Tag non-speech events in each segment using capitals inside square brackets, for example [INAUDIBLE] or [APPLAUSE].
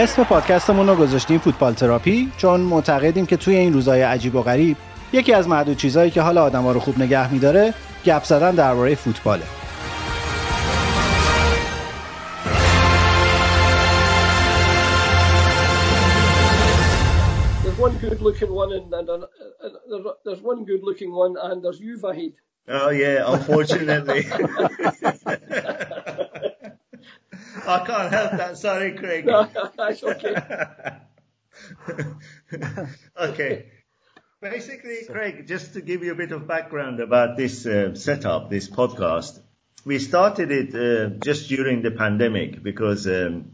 اسم پادکستمون رو گذاشتیم فوتبال تراپی چون معتقدیم که توی این روزهای عجیب و غریب یکی از معدود چیزهایی که حال آدما رو خوب نگه میداره گپ زدن درباره فوتباله one good looking one and, and, and, and there's one good looking one and there's you Vahid. Oh yeah, unfortunately. [LAUGHS] I can't help that. Sorry, Craig. No, that's okay. [LAUGHS] okay. Basically, Craig, just to give you a bit of background about this uh, setup, this podcast, we started it uh, just during the pandemic because, um,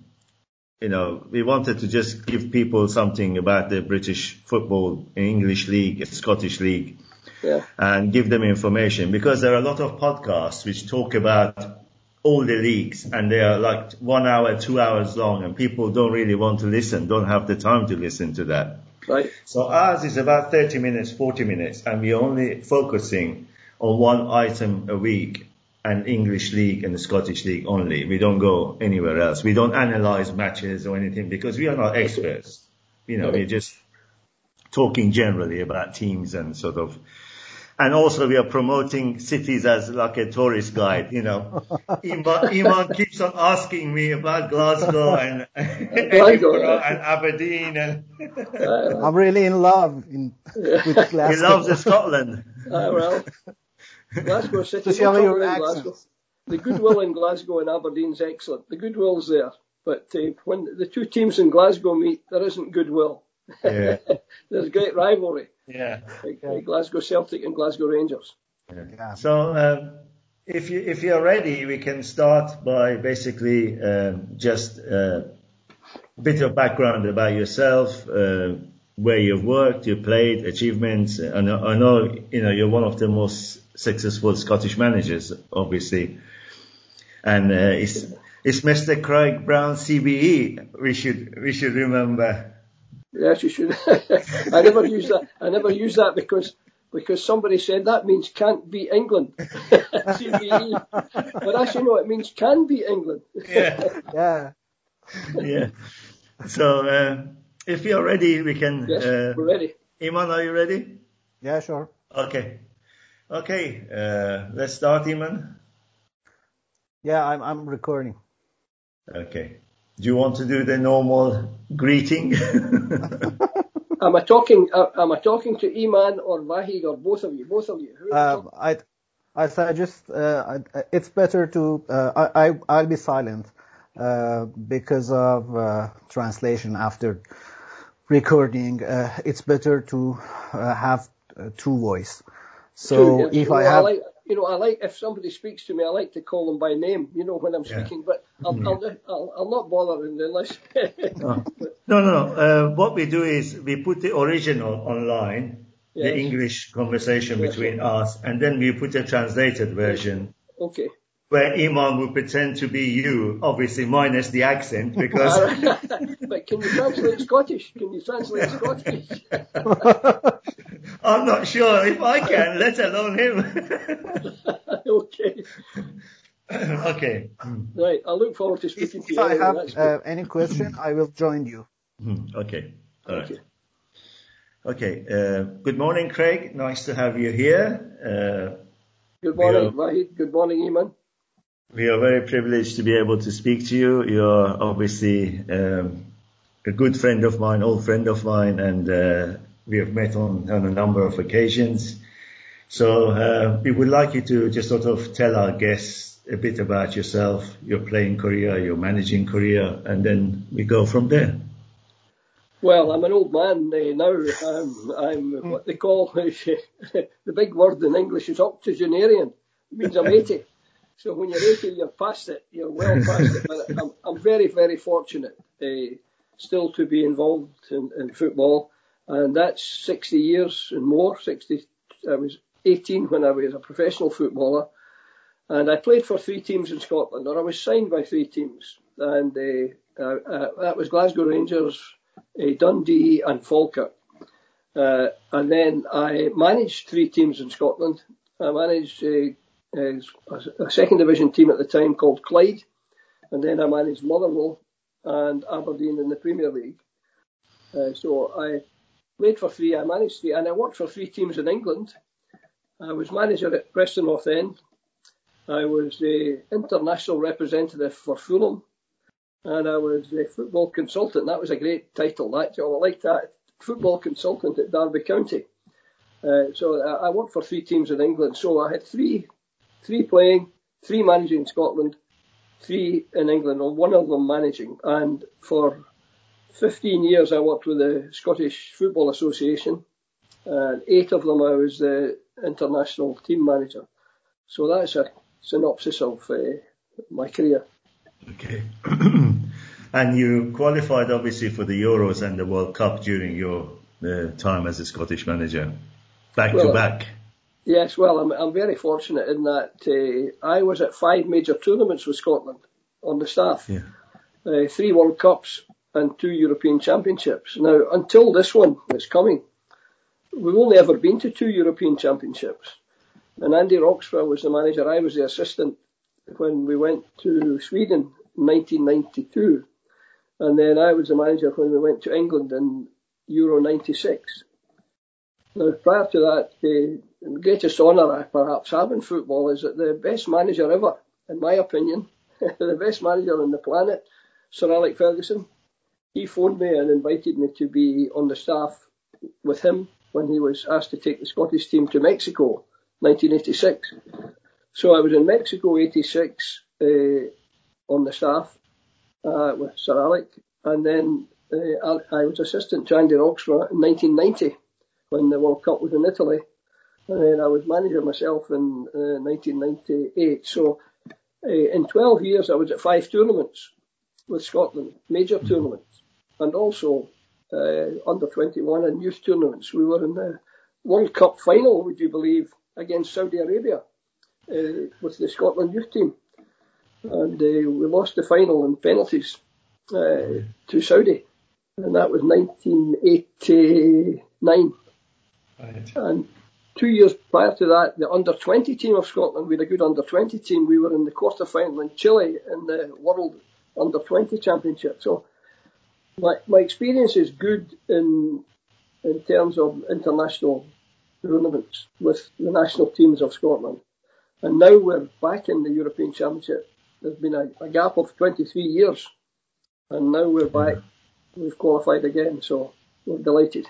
you know, we wanted to just give people something about the British football, English league, Scottish league, yeah. and give them information because there are a lot of podcasts which talk about all the leagues and they are like one hour, two hours long and people don't really want to listen, don't have the time to listen to that. Right. So ours is about 30 minutes, 40 minutes and we're only focusing on one item a week and English league and the Scottish league only. We don't go anywhere else. We don't analyze matches or anything because we are not experts. You know, we're just talking generally about teams and sort of and also we are promoting cities as like a tourist guide, you know. [LAUGHS] Iman, Iman keeps on asking me about Glasgow and [LAUGHS] Edinburgh and [LAUGHS] Aberdeen and I'm really in love in, with Glasgow. He loves Scotland. Uh, well, Glasgow City. Just your Glasgow. The goodwill in Glasgow and Aberdeen's excellent. The goodwill's there. But uh, when the two teams in Glasgow meet, there isn't goodwill. Yeah. There's great rivalry. Yeah. Like, like Glasgow Celtic and Glasgow Rangers. Yeah. So um, if you if you're ready, we can start by basically um, just uh, a bit of background about yourself, uh, where you've worked, you played, achievements. I know, I know you know you're one of the most successful Scottish managers, obviously, and uh, it's it's Mr. Craig Brown CBE. We should we should remember. Yes, you should. [LAUGHS] I never use that. I never use that because because somebody said that means can't be England. [LAUGHS] CBE. But actually, no, it means can be England. [LAUGHS] Yeah. yeah. Yeah. So uh, if you're ready, we can. Yes, uh, we're ready. Iman, are you ready? Yeah, sure. Okay. Okay. Uh, let's start, Iman. Yeah, I'm I'm recording. Okay. Do you want to do the normal greeting? [LAUGHS] Am I talking? Uh, am I talking to Iman or Vahid or both of you? Both of you. Who Uh, I I suggest uh, I- it's better to uh, I, I I'll be silent uh, because of uh, translation after recording. Uh, it's better to uh, have uh, two voice. So True, yes. if you I know, have like, you know, I like if somebody speaks to me, I like to call them by name. You know, when I'm Yeah. speaking, but I'll, I'll, I'll, I'll not bother unless. [LAUGHS] no, no, no. Uh, what we do is we put the original online, the English conversation Yes. between us, and then we put a translated version okay. where Iman will pretend to be you, obviously minus the accent, because [LAUGHS] but can you translate Scottish? Can you translate Scottish? [LAUGHS] I'm not sure if I can, let alone him. [LAUGHS] okay. [CLEARS THROAT] okay. Right. I look forward to if, speaking to you. if. I have uh, any question, I will join you. Hmm, Okay. All right. Okay. Okay. Uh, good morning, Craig. Nice to have you here. Good morning, Yeah. Vahid. Good morning, Iman. Uh, we are very privileged to be able to speak to you. You're obviously um, a good friend of mine, old friend of mine, and uh, we have met on, on a number of occasions. So uh, we would like you to just sort of tell our guests a bit about yourself, your playing career, your managing career, and then we go from there. Well, I'm an old man uh, now. I'm, I'm what they call [LAUGHS] the big word in English is octogenarian. It means I'm 80. [LAUGHS] So when you're 80, you're past it. You're well past it. But I'm, I'm very, very fortunate uh, still to be involved in, in football, and that's 60 years and more. 60. I was 18 when I was a professional footballer, and I played for three teams in Scotland, or I was signed by three teams, and uh, uh, that was Glasgow Rangers, uh, Dundee, and Falkirk. Uh, and then I managed three teams in Scotland. I managed uh, uh, a second division team at the time called Clyde, and then I managed Motherwell and Aberdeen in the Premier League. so I played for three, I managed three, and I worked for three teams in England. I was manager at Preston North End. I was the international representative for Fulham, and I was a football consultant. That was a great title, that job. I liked that. Football consultant at Derby County. Uh, so I, worked for three teams in England. So I had three, three playing, three managing in Scotland, three in England, and one of them managing. And for 15 years I worked with the Scottish Football Association, and eight of them I was the international team manager. So that's a synopsis of uh, my career. Okay. [CLEARS THROAT] and you qualified obviously for the Euros and the World Cup during your uh, time as a Scottish manager, back well, to back. Yes, well, I'm, I'm very fortunate in that uh, I was at five major tournaments with Scotland on the staff. Yeah. Uh, three World Cups and two European Championships. Now, until this one that's coming, we've only ever been to two European Championships. And Andy Roxburgh was the manager. I was the assistant when we went to Sweden in 1992. And then I was the manager when we went to England in Euro 96. Now, prior to that, the greatest honour I perhaps have in football is that the best manager ever, in my opinion, [LAUGHS] the best manager on the planet, Sir Alex Ferguson, he phoned me and invited me to be on the staff with him when he was asked to take the Scottish team to Mexico, 1986. So I was in Mexico 86 uh, on the staff uh, with Sir Alec, and then uh, I was assistant to Andy Roxburgh in 1990 when the World Cup was in Italy, and then I was manager myself in 1998. Uh, so uh, in 12 years, I was at five tournaments with Scotland, major tournaments, and also uh, under 21 and youth tournaments. We were in the World Cup final, would you believe, against Saudi Arabia uh, with the Scotland youth team. And uh, we lost the final in penalties uh, to Saudi. And that was 1989. Right. And two years prior to that, the under 20 team of Scotland, we had a good under 20 team. We were in the quarter final in Chile in the World Under 20 Championship. So my, my experience is good in in terms of international tournaments with the national teams of Scotland. And now we're back in the European Championship. There's been a, a gap of 23 years, and now we're back. We've qualified again, so we're delighted.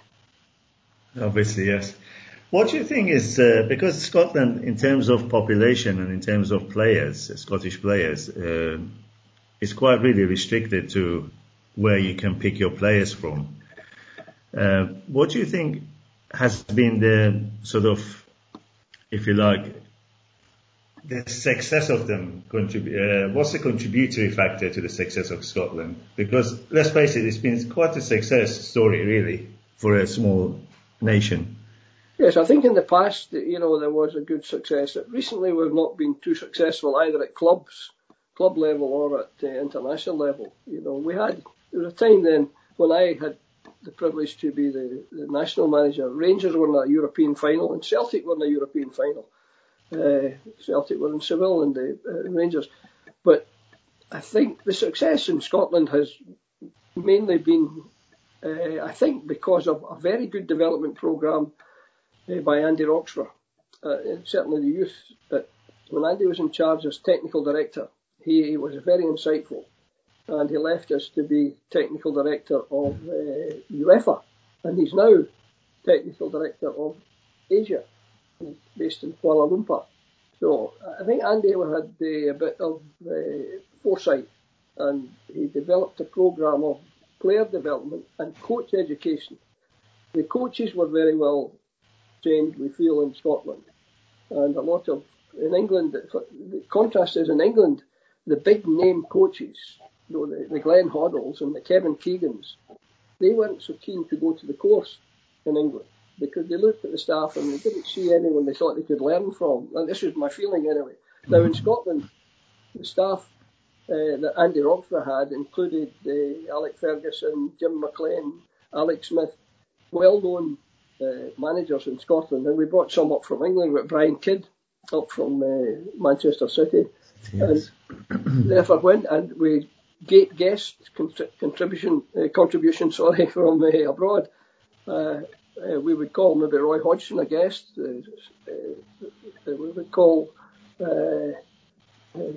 Obviously, yes. What do you think is uh, because Scotland, in terms of population and in terms of players, Scottish players, uh, is quite really restricted to where you can pick your players from. Uh, what do you think has been the sort of, if you like, the success of them contrib- uh, what's the contributory factor to the success of Scotland? Because let's face it, it's been quite a success story, really, for a small nation. Yes, I think in the past, you know, there was a good success. Recently, we've not been too successful either at clubs, club level or at uh, international level. You know, we had there was a time then when I had the privilege to be the, the national manager. Rangers in a European final and Celtic in a European final. Uh, Celtic were in Seville and the uh, Rangers. But I think the success in Scotland has mainly been, uh, I think, because of a very good development programme uh, by Andy Roxburgh. Uh, certainly the youth, that when Andy was in charge as technical director, he was very insightful and he left us to be technical director of uh, UEFA, and he's now technical director of Asia. based in Kuala Lumpur. So I think Andy had uh, a bit of uh, foresight and he developed a program of player development and coach education. The coaches were very well trained, we feel, in Scotland. And a lot of, in England, the contrast is in England, the big name coaches, you know, the, the Glenn Hoddles and the Kevin Keegans, they weren't so keen to go to the course in England because they looked at the staff and they didn't see anyone they thought they could learn from. And this was my feeling anyway. Now in Scotland, the staff uh, that Andy Roxburgh had included uh, Alec Ferguson, Jim McLean, Alex Smith, well-known uh, managers in Scotland, and we brought some up from England with Brian Kidd up from uh, Manchester City. Yes. And therefore went and we guest contribution uh, contribution [LAUGHS] sorry from uh, abroad. we would call maybe Roy Hodgson a guest. we would call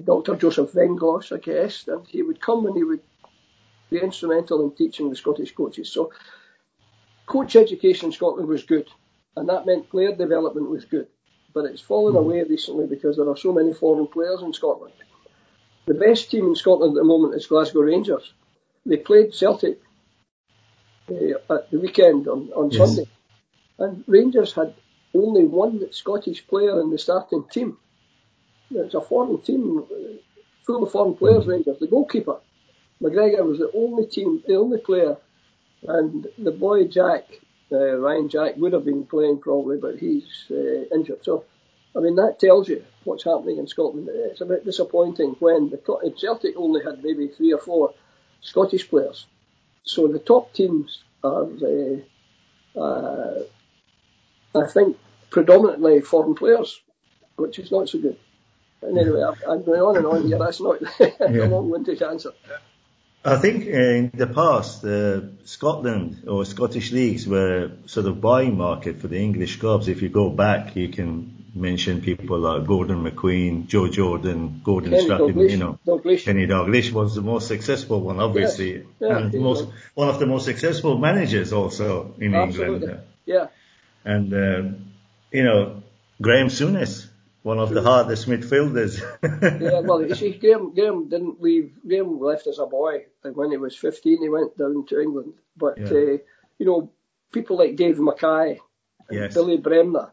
Dr. Joseph Venglos, a guest, and he would come and he would be instrumental in teaching the Scottish coaches. So, coach education in Scotland was good, and that meant player development was good. But it's fallen mm-hmm. away recently because there are so many foreign players in Scotland. The best team in Scotland at the moment is Glasgow Rangers. They played Celtic uh, at the weekend on, on yes. Sunday, and Rangers had only one Scottish player in the starting team it's a foreign team, full of foreign players, mm-hmm. Rangers. The goalkeeper, McGregor, was the only team, the only player, and the boy Jack, uh, Ryan Jack, would have been playing probably, but he's uh, injured. So, I mean, that tells you what's happening in Scotland. It's a bit disappointing when the Celtic only had maybe three or four Scottish players. So the top teams are, uh, uh, I think, predominantly foreign players, which is not so good. And anyway, I'm going on and on here. That's not [LAUGHS] a long-winded answer. I think in the past, uh, Scotland or Scottish leagues were sort of buying market for the English clubs. If you go back, you can mention people like Gordon McQueen, Joe Jordan, Gordon Kenny Strachan, you know. Douglas. Kenny Dalglish was the most successful one, obviously, yes. yeah, and most, one of the most successful managers also in Absolutely. England. Yeah. And, um, you know, Graham Souness one of the hardest midfielders. [LAUGHS] yeah, well, you see, Graham, Graham didn't leave. Graham left as a boy, and when he was 15, he went down to England. But yeah. uh, you know, people like Dave Mackay, yes. Billy Bremner,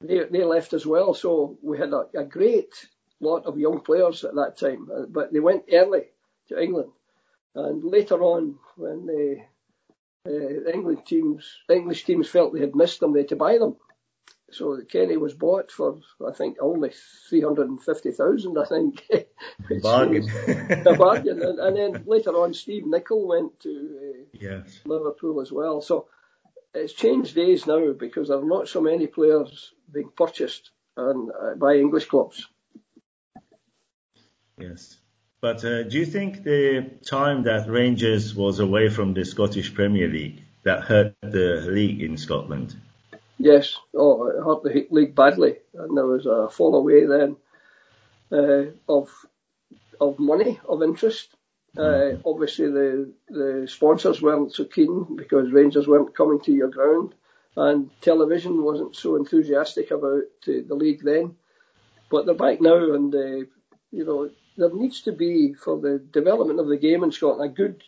they they left as well. So we had a, a great lot of young players at that time, uh, but they went early to England, and later on, when the uh, England teams, English teams felt they had missed them, they had to buy them. So Kenny was bought for, I think, only 350,000, I think. bargain. a bargain. And, and, then later on, Steve Nicol went to uh, yes. Liverpool as well. So it's changed days now because there are not so many players being purchased and, uh, by English clubs. Yes. But uh, do you think the time that Rangers was away from the Scottish Premier League that hurt the league in Scotland? Yes, oh, it hurt the league badly, and there was a fall away then uh, of of money, of interest. Uh, obviously, the the sponsors weren't so keen because Rangers weren't coming to your ground, and television wasn't so enthusiastic about uh, the league then. But they're back now, and uh, you know there needs to be for the development of the game in Scotland a good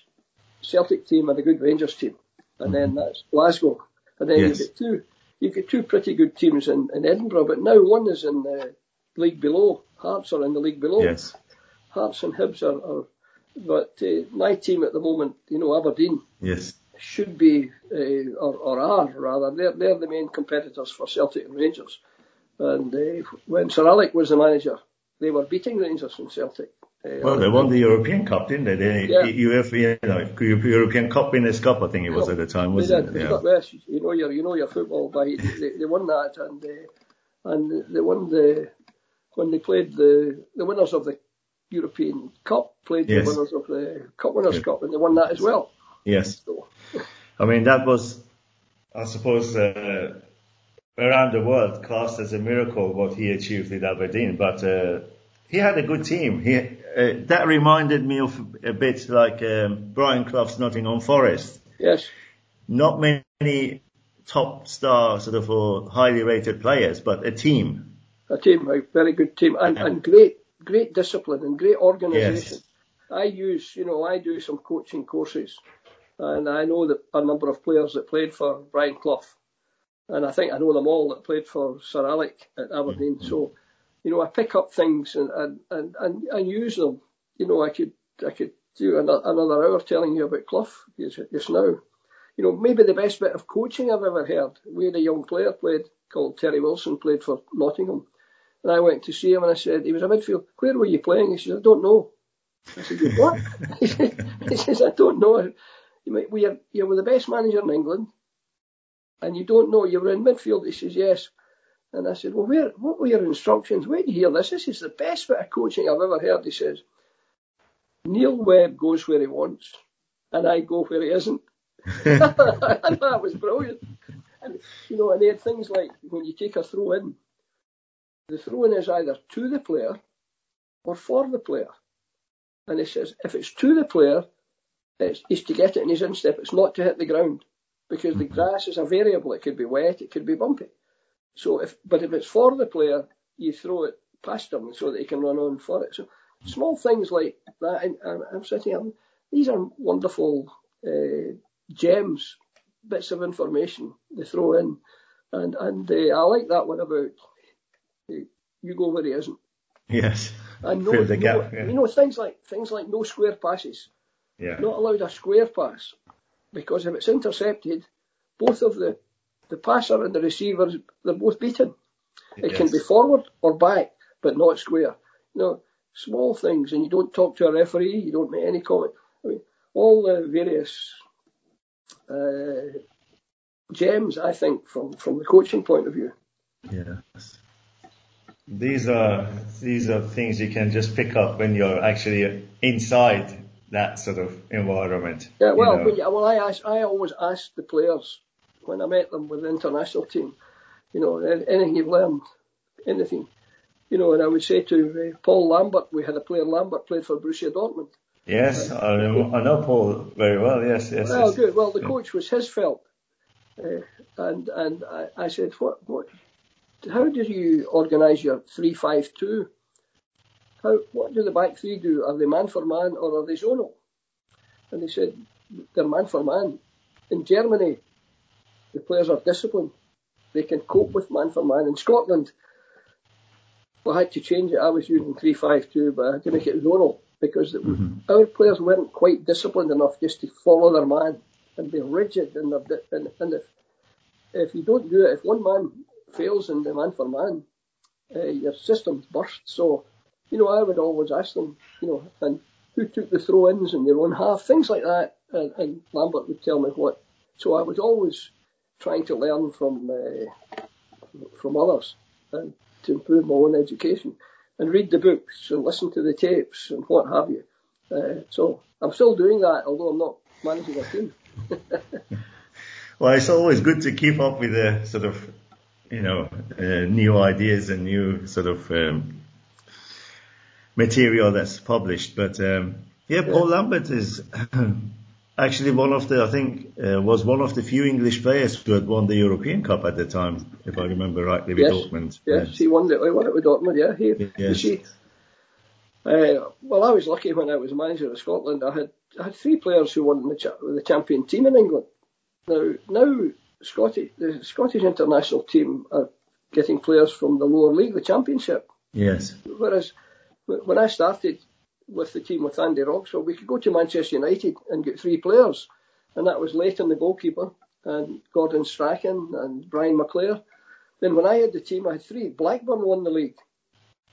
Celtic team and a good Rangers team, and then that's Glasgow, and then yes. you get two you've got two pretty good teams in, in Edinburgh, but now one is in the league below. Hearts are in the league below. Yes. Hearts and Hibs are, are but uh, my team at the moment, you know, Aberdeen. Yes. Should be, uh, or, or are rather, they're, they're the main competitors for Celtic and Rangers. And uh, when Sir Alec was the manager, they were beating Rangers and Celtic. Uh, well, they won the European Cup, didn't they? The yeah. UEFA, you know, European Cup Winners' Cup, I think it was at the time, wasn't it? Yeah. You know your, you know your football, but they, they won that, and uh, and they won the when they played the the winners of the European Cup played yes. the winners of the Cup Winners' yeah. Cup, and they won that as well. Yes. So. [LAUGHS] I mean, that was, I suppose, uh, around the world classed as a miracle what he achieved with Aberdeen, but. Uh, he had a good team. He, uh, that reminded me of a bit like um, Brian Clough's Nottingham Forest. Yes. Not many top star sort of or highly rated players, but a team. A team, a very good team, and, and great, great discipline and great organisation. Yes. I use, you know, I do some coaching courses, and I know that a number of players that played for Brian Clough, and I think I know them all that played for Sir Alec at Aberdeen. Mm-hmm. So, you know, I pick up things and and, and, and, and use them. You know, I could I could do another hour telling you about Clough just now. You know, maybe the best bit of coaching I've ever heard. We had a young player played called Terry Wilson, played for Nottingham. And I went to see him and I said, he was a midfield. Where were you playing? He said, I don't know. I said, what? [LAUGHS] he says, I don't know. We are, you were the best manager in England and you don't know you were in midfield. He says, yes. And I said, well, where, what were your instructions? Where did you hear this? This is the best bit of coaching I've ever heard. He says, Neil Webb goes where he wants, and I go where he isn't. [LAUGHS] And that was brilliant. And, you know, and they had things like when you take a throw in, the throw in is either to the player or for the player. And he says, if it's to the player, it's, it's to get it in his instep. It's not to hit the ground because the mm-hmm. grass is a variable. It could be wet, it could be bumpy. So if, but if it's for the player, you throw it past him so that he can run on for it. So small things like that. And I'm sitting here, these are wonderful uh, gems, bits of information they throw in. And, and uh, I like that one about uh, you go where he isn't. Yes. And [LAUGHS] no, gap, yeah. you know, things like things like no square passes. Yeah. Not allowed a square pass because if it's intercepted, both of the the passer and the receiver they're both beaten. It can be forward or back, but not square. You know, small things, and you don't talk to a referee, you don't make any comment. I mean, all the various uh, gems, I think, from, from the coaching point of view. Yes. These are these are things you can just pick up when you're actually inside that sort of environment. Yeah, well, you know. well, I ask, I always ask the players when I met them with the international team, you know, anything you've learned, anything you know, and I would say to uh, Paul Lambert, we had a player Lambert played for Borussia Dortmund. Yes, uh, I, know, I know Paul very well. Yes, yes. Well, yes. good. Well, the coach was Hitzfeld, uh, and and I, I, said, what what? How do you organise your three five two? How what do the back three do? Are they man for man or are they zonal? And he said they're man for man. In Germany, the players are disciplined. They can cope with man for man. In Scotland, well, I had to change it. I was using 352, but I had to make it zonal because mm-hmm. our players weren't quite disciplined enough just to follow their man and be rigid. And, and, and if, if you don't do it, if one man fails in the man for man, uh, your system bursts. So, you know, I would always ask them, you know, and who took the throw-ins in their own half, things like that. And, and Lambert would tell me what. So I was always trying to learn from uh, from others. And to improve my own education and read the books and listen to the tapes and what have you. Uh, so I'm still doing that, although I'm not managing a team. [LAUGHS] well, it's always good to keep up with the sort of, you know, uh, new ideas and new sort of um, material that's published. But um, yeah, Paul yeah. Lambert is [CLEARS THROAT] actually one of the, I think, uh, was one of the few English players who had won the European Cup at the time, if I remember rightly, with yes. Dortmund. Yes, yes, he won it. He won it with Dortmund. Yeah, he. Yes. He, uh, well, I was lucky when I was manager of Scotland. I had I had three players who won the, cha- the champion team in England. Now, now Scottish the Scottish international team are getting players from the lower league, the Championship. Yes. Whereas when I started, with the team with Andy Roxburgh, we could go to Manchester United and get three players, and that was Leighton, the goalkeeper, and Gordon Strachan and Brian McClair. Then when I had the team, I had three. Blackburn won the league.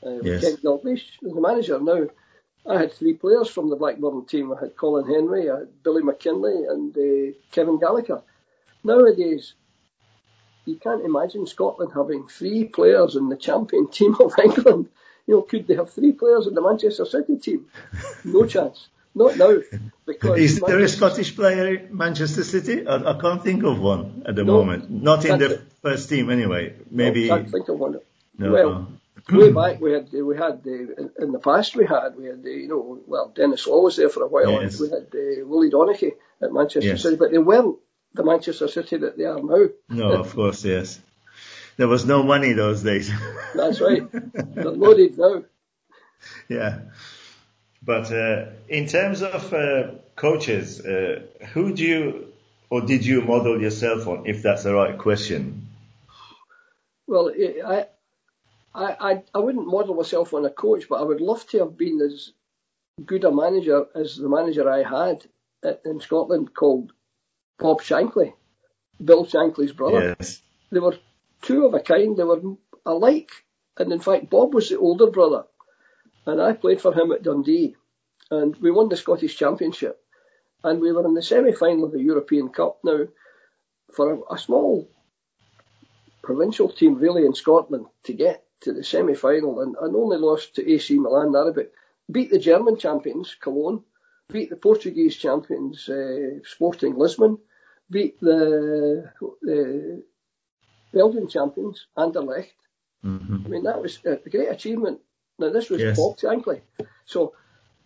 Uh, yes. Ken Dalglish was the manager. Now, I had three players from the Blackburn team. I had Colin Hendry, I had Billy McKinlay, and uh, Kevin Gallacher. Nowadays, you can't imagine Scotland having three players in the champion [LAUGHS] team of England. You know, could they have three players in the Manchester City team? No [LAUGHS] chance. Not now. Because Is there a Scottish player in Manchester City? I, I can't think of one at the no, moment. Not in the first team anyway. Maybe. No, can't think of one. No, well, [CLEARS THROAT] way back we had we had uh, in the past we had we had uh, you know well Denis Law was there for a while. Yes. We had uh, Willie Donachie at Manchester yes. City, but they weren't the Manchester City that they are now. No, of course, yes. There was no money those days. [LAUGHS] That's right. They're loaded now. Yeah. But uh, in terms of uh, coaches, uh, who do you or did you model yourself on, if that's the right question? Well, I, I, I wouldn't model myself on a coach, but I would love to have been as good a manager as the manager I had in Scotland called Bob Shankly, Bill Shankly's brother. Yes. They were two of a kind. They were alike. And in fact, Bob was the older brother. And I played for him at Dundee. And we won the Scottish Championship. And we were in the semi-final of the European Cup now for a, a small provincial team really in Scotland to get to the semi-final and, and only lost to AC Milan Arabic. Beat the German champions, Cologne, beat the Portuguese champions, uh, Sporting Lisbon, beat the, the Belgian champions, Anderlecht. Mm-hmm. I mean, that was a great achievement. Now, this was yes. Bob Shankly. So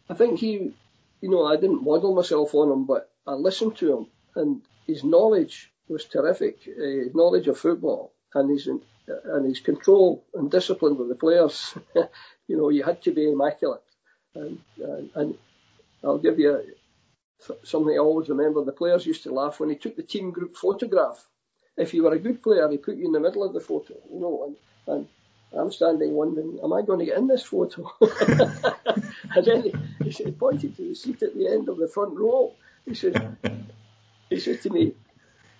I think he, you know, I didn't model myself on him, but I listened to him and his knowledge was terrific. Uh, his knowledge of football and his and his control and discipline with the players. [LAUGHS] you know, you had to be immaculate. And, and, and I'll give you something I always remember. The players used to laugh when he took the team group photograph. If you were a good player, he put you in the middle of the photo, you know, and, and I'm standing wondering, am I going to get in this photo? [LAUGHS] and then he, he, said, he pointed to the seat at the end of the front row. He said, [LAUGHS] he said to me,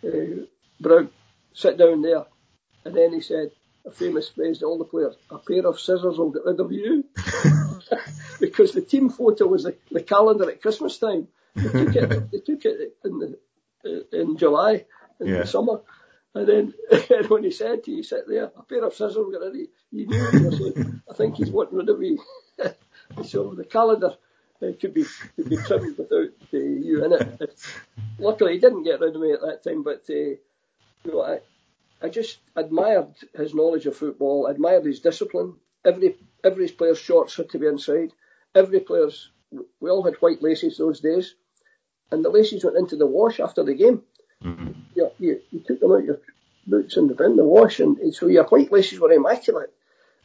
uh, Brown, sit down there. And then he said a famous phrase to all the players, a pair of scissors will get rid of you. [LAUGHS] because the team photo was the, the calendar at Christmas time. They took it, they took it in, the, in July, in yeah. the summer. And then [LAUGHS] and when he said to you, sit there, a pair of scissors get rid you. Knew was I think he's wanting [LAUGHS] rid of me. so the calendar uh, could be could be trimmed without uh, you in it. Luckily, he didn't get rid of me at that time, but uh, you know, I, I just admired his knowledge of football, admired his discipline. Every every player's shorts had to be inside. Every player's we all had white laces those days, and the laces went into the wash after the game. Mm-hmm. You, you, you took them out your boots in the bin, the wash, and so your white laces were immaculate,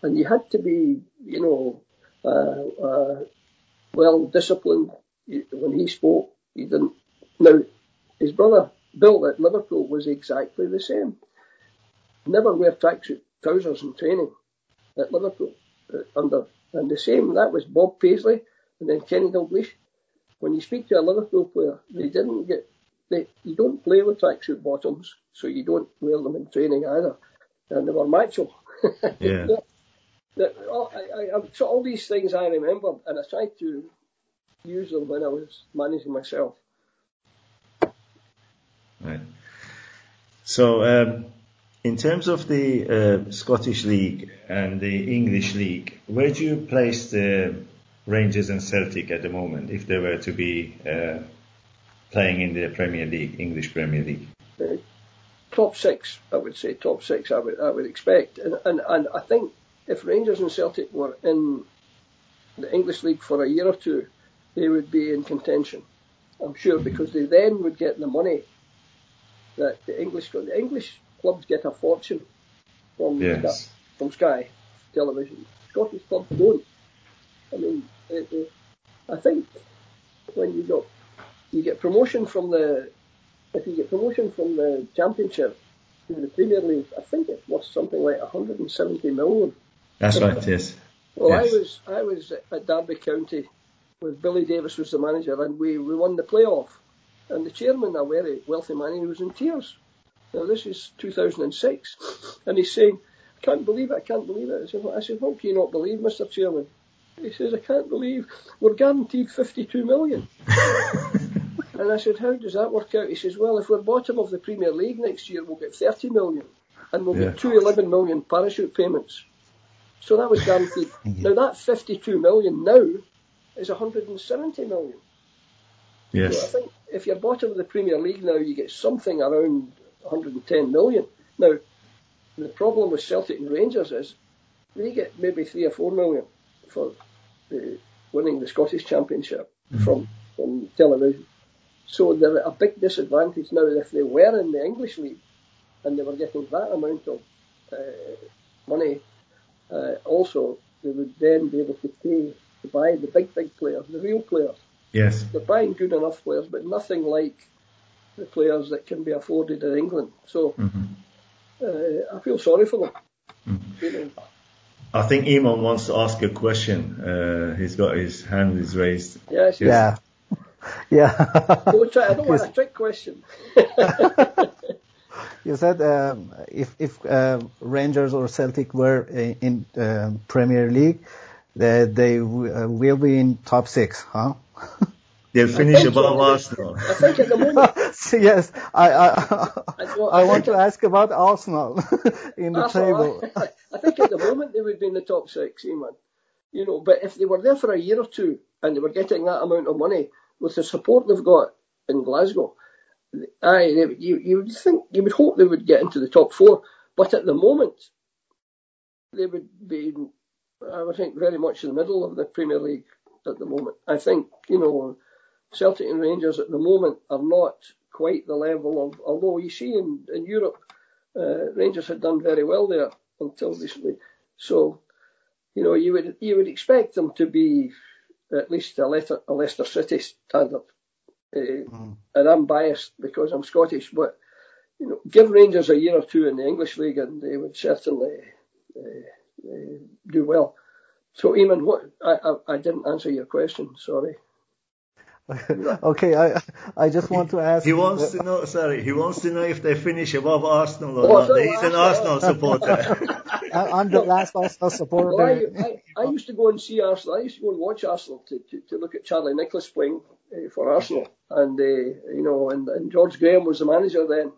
and you had to be, you know, uh, uh, well disciplined. When he spoke, he didn't. Now, his brother Bill at Liverpool was exactly the same never wear tracksuit trousers in training at Liverpool uh, under and the same that was Bob Paisley and then Kenny Dalglish. When you speak to a Liverpool player, they didn't get they you don't play with tracksuit bottoms, so you don't wear them in training either. And they were macho. [LAUGHS] Yeah. that, all, I, I, so all these things I remember, and I tried to use them when I was managing myself. Right. So um, in terms of the uh, Scottish League and the English League, where do you place the Rangers and Celtic at the moment if they were to be uh, playing in the Premier League, English Premier League? Uh, top six, I would say. Top six, I would I would expect, and, and and I think if Rangers and Celtic were in the English League for a year or two, they would be in contention. I'm sure because they then would get the money that the English the English clubs get a fortune from yes. Sky, from Sky Television. Scottish clubs don't. I mean, it, it, I think when you got you get promotion from the if you get promotion from the Championship to the Premier League, I think it was something like 170 million. That's right. Yes. Well, yes. I was I was at Derby County with Billy Davies was the manager, and we, we won the playoff. And the chairman, a very wealthy man, he was in tears. Now this is 2006, and he's saying, "I can't believe it. I can't believe it." I said, "I said, can you not believe, Mr. Chairman?" He says, "I can't believe we're guaranteed 52 million." [LAUGHS] and I said, "How does that work out?" He says, "Well, if we're bottom of the Premier League next year, we'll get 30 million, and we'll yeah. get two 11 million parachute payments." So that was guaranteed. [LAUGHS] now that 52 million now is 170 million. Yes. So I think if you're bottom of the Premier League now, you get something around 110 million. Now, the problem with Celtic and Rangers is they get maybe three or four million for uh, winning the Scottish Championship mm-hmm. from from television. So they're at a big disadvantage now if they were in the English league and they were getting that amount of uh, money. Uh, also, they would then be able to pay to buy the big, big players, the real players. Yes. They're buying good enough players, but nothing like the players that can be afforded in England. So Mm-hmm. uh, I feel sorry for them. Mm-hmm. You know. I think Iman wants to ask a question. Uh, he's got his hand is raised. Yes, Yeah. [LAUGHS] Yeah. Don't try, I don't want a trick question. [LAUGHS] you said um, if if uh, Rangers or Celtic were in, in uh, Premier League, that they w- uh, will be in top six, huh? [LAUGHS] They'll finish think so. above Arsenal. I think at the moment, yes, I I, well, I I want to ask about Arsenal in the That's all table. right. I think at the moment they would be in the top six, man. You know, but if they were there for a year or two and they were getting that amount of money with the support they've got in Glasgow, aye, you you would think you would hope they would get into the top four. But at the moment, they would be, I would think, very much in the middle of the Premier League at the moment. I think you know, Celtic and Rangers at the moment are not quite the level of. Although you see in in Europe uh, Rangers had done very well there until recently. So, you know, you would you would expect them to be at least a, Leicester, a Leicester City standard. Uh, And I'm biased because I'm Scottish, but you know, give Rangers a year or two in the English league, and they would certainly uh, uh, do well. So, Iman, what I, I I didn't answer your question. Sorry. [LAUGHS] okay, I I just want to ask. He wants to know. Sorry, he wants to know if they finish above Arsenal or Oh, not. sorry, He's an Arsenal. Arsenal supporter. [LAUGHS] I- I'm the last Arsenal Well, supporter. I, I, I used to go and see Arsenal. I used to go and watch Arsenal to, to, to look at Charlie Nicholas playing uh, for Arsenal, and uh, you know, and, and George Graham was the manager then,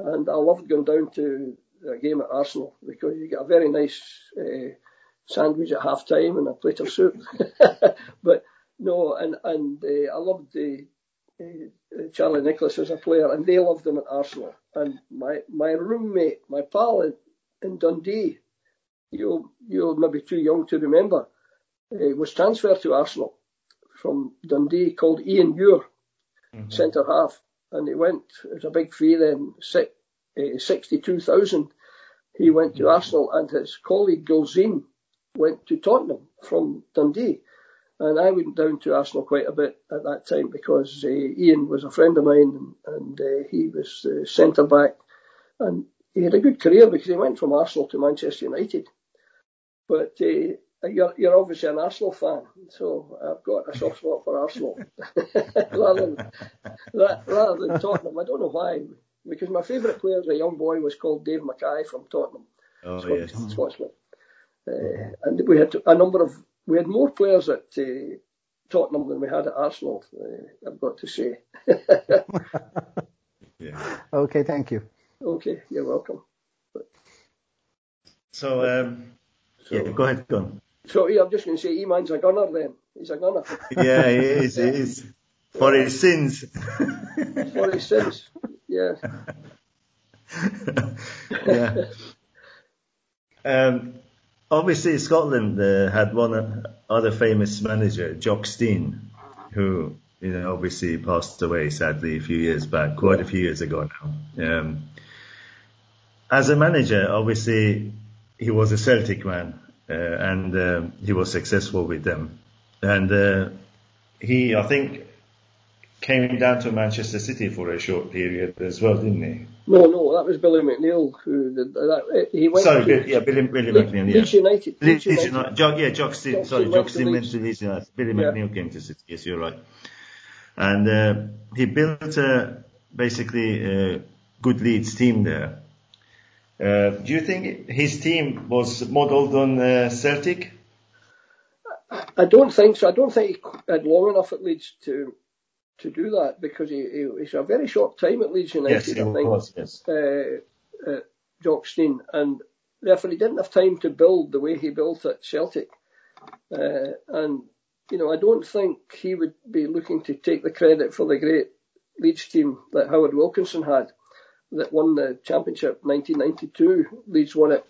and I loved going down to a game at Arsenal because you get a very nice uh, sandwich at half time and a plate of soup. [LAUGHS] but no, and and uh, I loved the. Uh, Charlie Nicholas as a player, and they loved him at Arsenal. And my my roommate, my pal in, in Dundee, you you're maybe too young to remember, uh, was transferred to Arsenal from Dundee called Ian Ure, centre half, and he went. It was a big fee then, si- uh, sixty-two thousand. He went to Arsenal, and his colleague Gilzean went to Tottenham from Dundee. And I went down to Arsenal quite a bit at that time because uh, Ian was a friend of mine, and, and uh, he was uh, centre back, and he had a good career because he went from Arsenal to Manchester United. But uh, you're, you're obviously an Arsenal fan, so I've got a soft spot for Arsenal [LAUGHS] rather than rather than Tottenham. I don't know why, because my favourite player as a young boy was called Dave Mackay from Tottenham, oh Scottish, yes. Scotsman, uh, and we had a number of we had more players at uh, Tottenham than we had at Arsenal. Uh, I've got to say. [LAUGHS] Yeah. Okay, thank you. okay, you're welcome. So um, yeah, go ahead, go on. So yeah, I'm just going to say, Iman's a gunner. Then he's a gunner [LAUGHS] Yeah, he is. He is for his sins. for his sins. Yeah. [LAUGHS] yeah. Um, obviously, Scotland uh, had one other famous manager, Jock Stein, who you know obviously passed away sadly a few years back, quite a few years ago now. Um, as a manager, obviously, he was a Celtic man, uh, and uh, he was successful with them. And uh, he, I think, came down to Manchester City for a short period as well, didn't he? No, no, that was Billy McNeill who did that. He went Sorry, to yeah, Billy, Billy Le- McNeill, yeah. Leeds United. Leeds Leeds United. United. Jock, yeah, Jock Stein, sorry, Jock Stein went Leeds. to Leeds United. Billy Yeah. McNeill came to City. Yes, you're right. And uh, he built uh, basically a good Leeds team there. Uh, do you think his team was modelled on uh, Celtic? I don't think so. I don't think he had long enough at Leeds to to do that because he, he he's a very short time at Leeds United. Yes, I think. was. Yes. uh, uh, Jock Stein, and therefore he didn't have time to build the way he built at Celtic. Uh, and you know, I don't think he would be looking to take the credit for the great Leeds team that Howard Wilkinson had, that won the championship 1992. Leeds won it,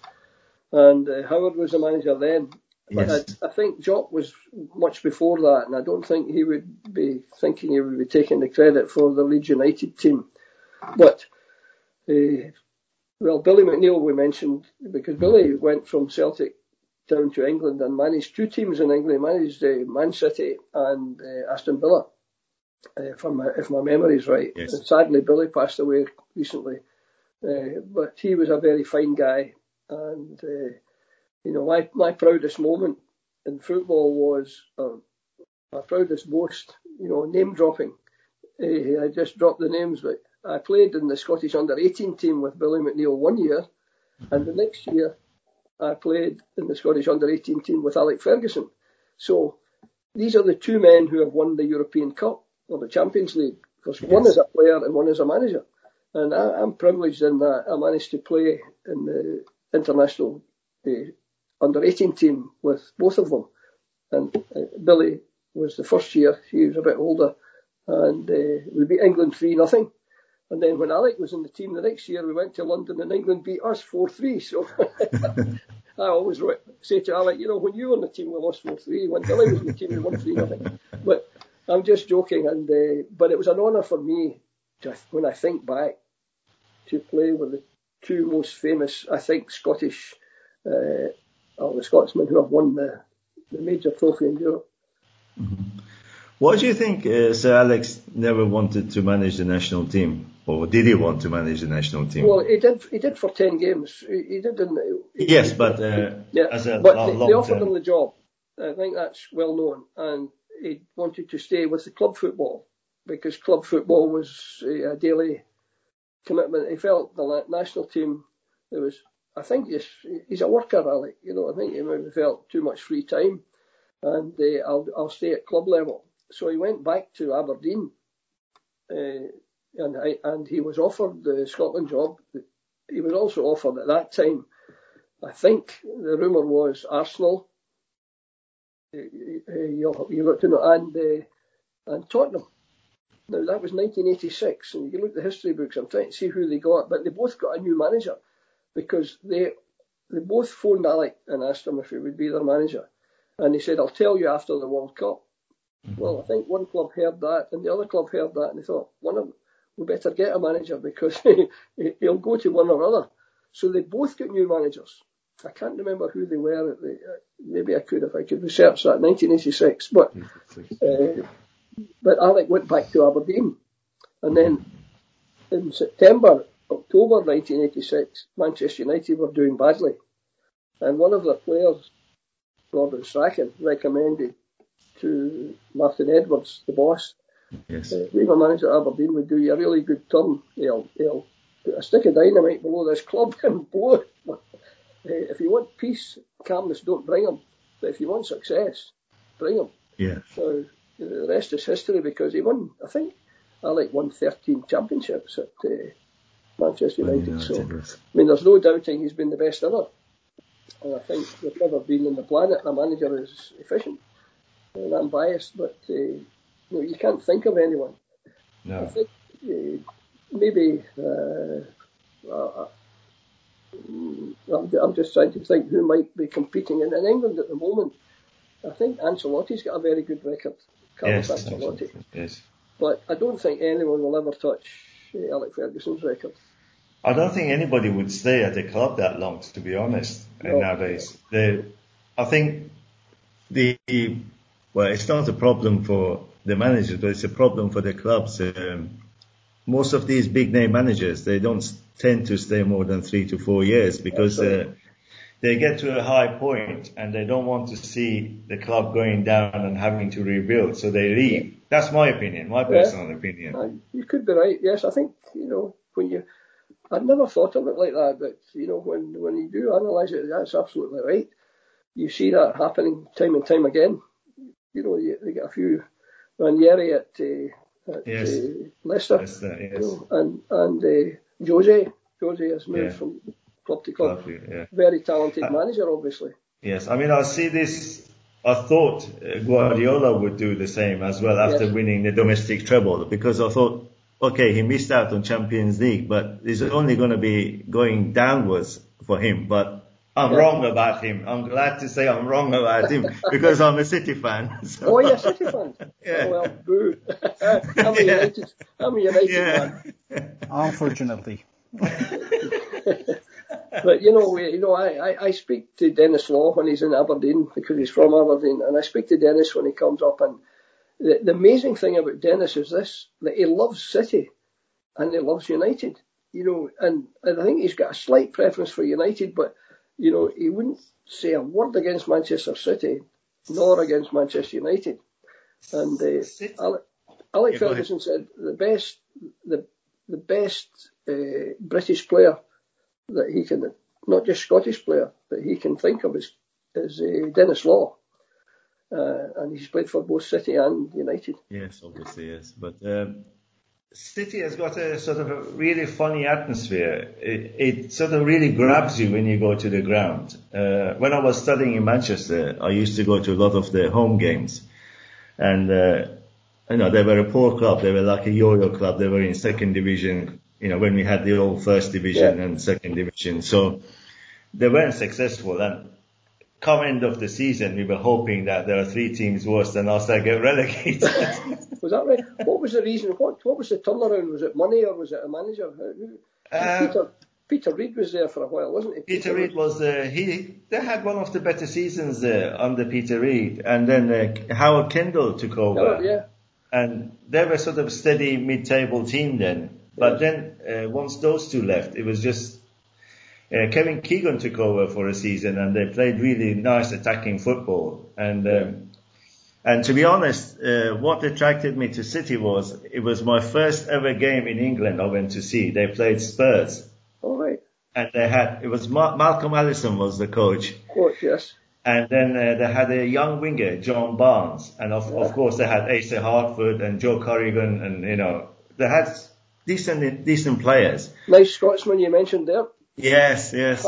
and uh, Howard was the manager then. Yes. I, I, think Jock was much before that, and I don't think he would be thinking he would be taking the credit for the Leeds United team. But, uh, well, Billy McNeill we mentioned, because Billy went from Celtic down to England and managed two teams in England. He managed uh, Man City and uh, Aston Villa, uh, if, my, if my memory is right. Yes. And sadly, Billy passed away recently. Uh, but he was a very fine guy. And, uh, you know, my, my proudest moment in football was uh, my proudest boast, you know, name dropping. I just dropped the names, but I played in the Scottish under 18 team with Billy McNeill one year. And the next year, I played in the Scottish under 18 team with Alec Ferguson. So these are the two men who have won the European Cup or the Champions League. Because yes. one is a player and one is a manager. And I, am privileged in that I managed to play in the international uh, under 18 team with both of them. And uh, Billy was the first year, he was a bit older, and uh, we beat England 3 nothing. And then when Alec was in the team the next year, we went to London and England beat us 4-3. So [LAUGHS] I always say to Alec, you know, when you were in the team, we lost 4-3. When Billy was in the team, we won 3 nothing. But I'm just joking. And uh, But it was an honour for me, to, when I think back, to play with the two most famous, I think, Scottish, uh, or the Scotsmen who have won the, the major trophy in Europe. Mm-hmm. Why do you think uh, Sir Alex never wanted to manage the national team? Or did he want to manage the national team? Well, he did. He did for ten games. He, he did. In, he, yes, but uh, yeah, as a but long, they, they offered him the job. I think that's well known, and he wanted to stay with the club football because club football was a daily commitment. He felt the national team. There was, I think, he's, he's a worker, Alec. You know, I think he maybe felt too much free time, and uh, I'll I'll stay at club level. So he went back to Aberdeen. Uh, and I, and he was offered the Scotland job. He was also offered at that time, I think the rumour was Arsenal. You, you got to know and uh, and Tottenham. Now that was 1986, and you look at the history books. I'm trying to see who they got, but they both got a new manager because they they both phoned Alec and asked him if he would be their manager, and he said, "I'll tell you after the World Cup." Mm-hmm. Well, I think one club heard that, and the other club heard that, and they thought one of we better get a manager because [LAUGHS] he'll go to one or other. So they both got new managers. I can't remember who they were. The, uh, maybe I could if I could research that. 1986, but uh, but Alec went back to Aberdeen, and then in September, October 1986, Manchester United were doing badly, and one of their players, Robert Strachan, recommended to Martin Edwards, the boss, Yes. Uh, Weaver manager at Aberdeen would do you a really good turn. He'll, he'll put a stick of dynamite below this club [LAUGHS] and blow it. Uh, if you want peace, calmness, don't bring them. But if you want success, bring them. Yeah. So the rest is history because he won, I think, I like won 13 championships at uh, Manchester United. So, I mean, there's no doubting he's been the best ever. And I think there's never been on the planet a manager as efficient. And I'm biased, but uh, you, know, you can't think of anyone. No. I think uh, maybe uh, uh, I'm, just trying to think who might be competing in, in England at the moment. I think Ancelotti's got a very good record. Carlos yes, Ancelotti. Yes. But I don't think anyone will ever touch uh, Alec Ferguson's record. I don't think anybody would stay at the club that long, to be honest, no. nowadays. The, I think the, well, it's not a problem for the managers, but it's a problem for the clubs. Um, most of these big name managers, they don't tend to stay more than three to four years because uh, they get to a high point and they don't want to see the club going down and having to rebuild, so they leave. That's my opinion, my personal yeah. opinion. Uh, you could be right. Yes, I think you know when you. I'd never thought of it like that, but you know when when you do analyse it, that's absolutely right. You see that happening time and time again. You know, you, they get a few Ranieri at, uh, at yes. uh, Leicester, Leicester yes. you know, and and uh, Jose Jose has moved yeah. from club to club. club yeah. Very talented uh, manager, obviously. Yes, I mean I see this. I thought uh, Guardiola would do the same as well after yes. winning the domestic treble because I thought, okay, he missed out on Champions League, but it's only going to be going downwards for him. But I'm yeah. wrong about him. I'm glad to say I'm wrong about him [LAUGHS] because I'm a City fan. So. Oh, you're a City fan? [LAUGHS] yeah. Oh, well, boo. [LAUGHS] I'm a United, I'm a United yeah. fan. Unfortunately. But you know, you know, I, I, I speak to Denis Law when he's in Aberdeen because he's from Aberdeen, and I speak to Denis when he comes up. And the, the amazing thing about Denis is this: that he loves City and he loves United. You know, and, and I think he's got a slight preference for United, but you know, he wouldn't say a word against Manchester City nor against Manchester United. And uh, Alec, Alec Ferguson said the best, the the best uh, British player that he can, not just Scottish player, that he can think of is, is uh, Denis Law. Uh, and he's played for both City and United. Yes, obviously, yes. But um, City has got a sort of a really funny atmosphere. It, it, sort of really grabs you when you go to the ground. Uh, when I was studying in Manchester, I used to go to a lot of the home games. And, uh, you know, they were a poor club. They were like a yo-yo club. They were in second division you know, when we had the old first division yeah. and second division. So they weren't successful. And come end of the season, we were hoping that there are three teams worse than us that get relegated. [LAUGHS] was that right? What was the reason? What What was the turnaround? Was it money or was it a manager? Who, uh, Peter, Peter Reid was there for a while, wasn't he? Peter, Peter Reid was uh, he. They had one of the better seasons there under Peter Reid, and then uh, Howard Kendall took over. Howard, yeah. And they were sort of a steady mid-table team then. But then uh, once those two left, it was just uh, Kevin Keegan took over for a season, and they played really nice attacking football. And um, and to be honest, uh, what attracted me to City was it was my first ever game in England I went to see. They played Spurs. All right. And they had it was Ma- Malcolm Allison was the coach. Coach, yes. And then uh, they had a young winger, John Barnes, and of, yeah. of course they had Asa Hartford and Joe Corrigan, and you know they had decent, decent players. Nice Scotsman you mentioned there. Yes, yes,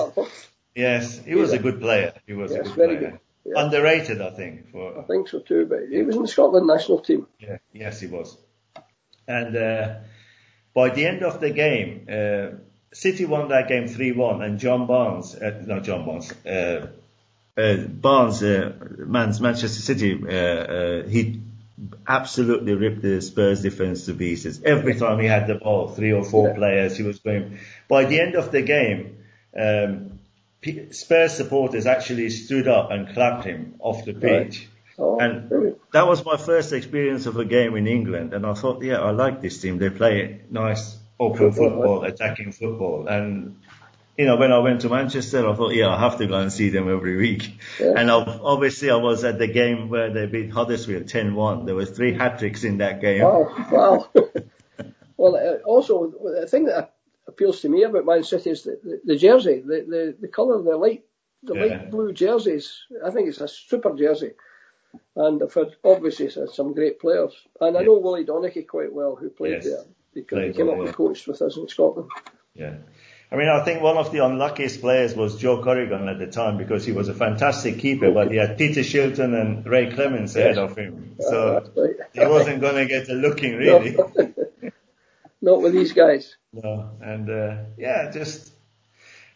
yes. He was a good player. He was yes, a good very player. Good. Yeah. Underrated, I think. For I think so too. But he was in the Scotland national team. Yeah, yes, he was. And uh, by the end of the game, uh, City won that game three one, and John Barnes, uh, not John Barnes. Uh, uh, Barnes, uh, Manchester City, uh, uh, he absolutely ripped the Spurs defense to pieces. Every time he had the ball, three or four yeah. players, he was going. By the end of the game, um, Spurs supporters actually stood up and clapped him off the pitch. Right. Oh, and brilliant. that was my first experience of a game in England, and I thought, yeah, I like this team. They play nice, open football, attacking football, and you know, when I went to Manchester, I thought, yeah, I have to go and see them every week. Yeah. And obviously, I was at the game where they beat Huddersfield 10-1. There were three hat tricks in that game. Wow, wow. [LAUGHS] well, uh, also the thing that appeals to me about Man City is the, the, the jersey, the, the the colour, the light, the yeah. light blue jerseys. I think it's a super jersey. And I've had obviously some great players, and I know Willie Donachie quite well, who played yes. there because played he came well, up and coached with us in Scotland. Yeah. I mean, I think one of the unluckiest players was Joe Corrigan at the time because he was a fantastic keeper, but he had Peter Shilton and Ray Clemence ahead of him. So right. he wasn't going to get a looking [LAUGHS] really. No. [LAUGHS] Not with these guys. No, and uh, yeah, just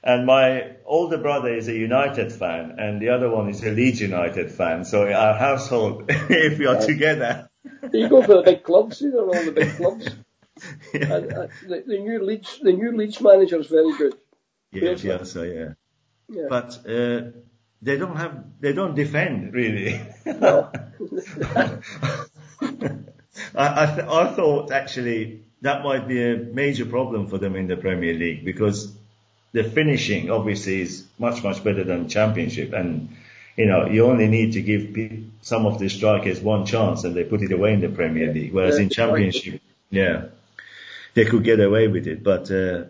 and my older brother is a United fan, and the other one is a Leeds United fan. So our household, [LAUGHS] if we are right. together, you go for the big clubs. You know all the big clubs. Yeah. and, uh, the, the, new Leeds, the new Leeds manager is very good. Yeah, yeah, so yeah. yeah. But uh, they don't have, they don't defend really. No. [LAUGHS] I, I, th- I thought actually that might be a major problem for them in the Premier League because the finishing obviously is much much better than Championship, and you know you only need to give some of the strikers one chance and they put it away in the Premier League, whereas in Championship, yeah, they could get away with it. But uh,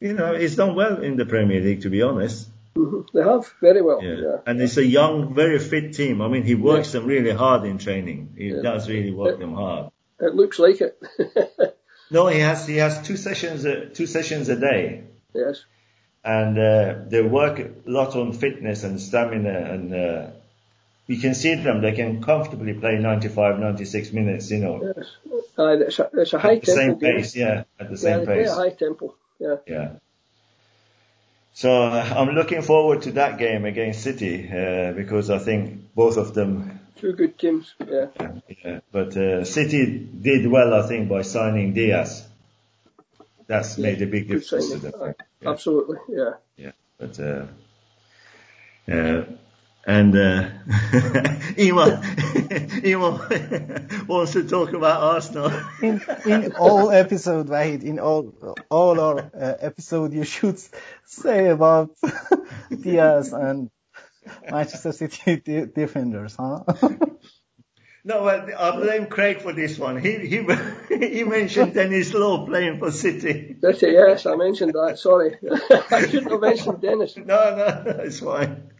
you know, it's done well in the Premier League, to be honest. Mm-hmm. They have very well. Yeah. yeah. and it's a young, very fit team. I mean, he works yeah. them really hard in training. He yeah. does really work it, them hard. It looks like it. [LAUGHS] no, he has he has two sessions a, two sessions a day. Yes. And uh, they work a lot on fitness and stamina and uh, you can see them, they can comfortably play 95, 96 minutes, you know. Yes. Uh, it's, a, it's a high at the tempo. Same pace, yeah, at the same yeah, pace. high tempo, yeah. Yeah. So uh, I'm looking forward to that game against City uh, because I think both of them. Two good teams, yeah. yeah but uh, City did well, I think, by signing Dias. That's made a big difference to them. Absolutely, yeah. Yeah, but uh, uh, and uh, [LAUGHS] Iman, [LAUGHS] Iman [LAUGHS] wants to talk about Arsenal. in, in all episode, Wahid, in all all our uh, episode, you should say about Dias and Manchester City defenders, huh? No, well, I blame Craig for this one. He he he mentioned Denis Law playing for City. City, yes, I mentioned that. Sorry, [LAUGHS] I shouldn't have mentioned Denis. [LAUGHS] No, no, it's fine.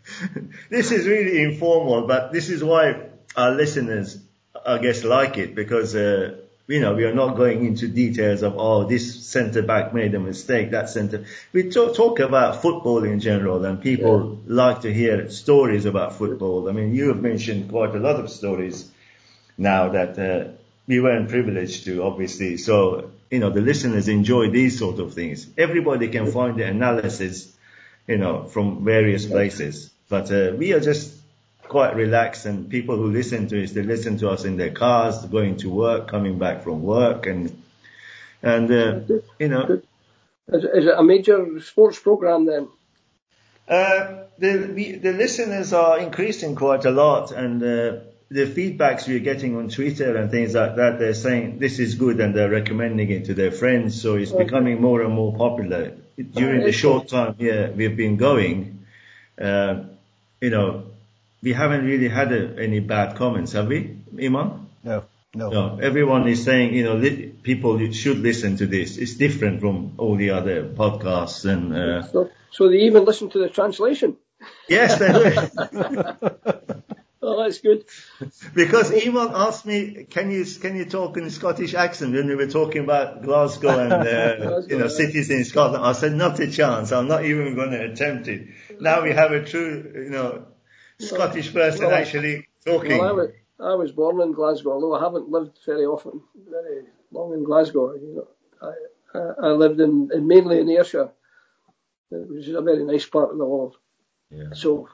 This is really informal, but this is why our listeners, I guess, like it because uh, you know we are not going into details of oh this centre back made a mistake, that centre. We talk, talk about football in general, and people yeah. like to hear stories about football. I mean, you have mentioned quite a lot of stories now that uh, we weren't privileged to, obviously. So, you know, the listeners enjoy these sort of things. Everybody can find the analysis, you know, from various places. But uh, we are just quite relaxed and people who listen to us, they listen to us in their cars, going to work, coming back from work and, and, uh, you know. Is, is it a major sports program then? Uh, the, the listeners are increasing quite a lot and, uh, the feedbacks we're getting on Twitter and things like that, they're saying this is good and they're recommending it to their friends. So it's okay. becoming more and more popular. During the short time, yeah, we've been going, uh, you know, we haven't really had a, any bad comments, have we, Iman? No, no. No, everyone is saying, you know, li- people should listen to this. It's different from all the other podcasts and. Uh, so, so they even listen to the translation. Yes, they do. [LAUGHS] [LAUGHS] Oh, that's good. Because Iman asked me, can you can you talk in a Scottish accent when we were talking about Glasgow and uh, [LAUGHS] Glasgow, you know cities in Scotland? I said, not a chance. I'm not even going to attempt it. Now we have a true, you know, Scottish person well, actually talking. Well, I, was, I was born in Glasgow, although I haven't lived very often, very long in Glasgow. You know, I I, I lived in, in mainly in Ayrshire, which is a very nice part of the world. Yeah. So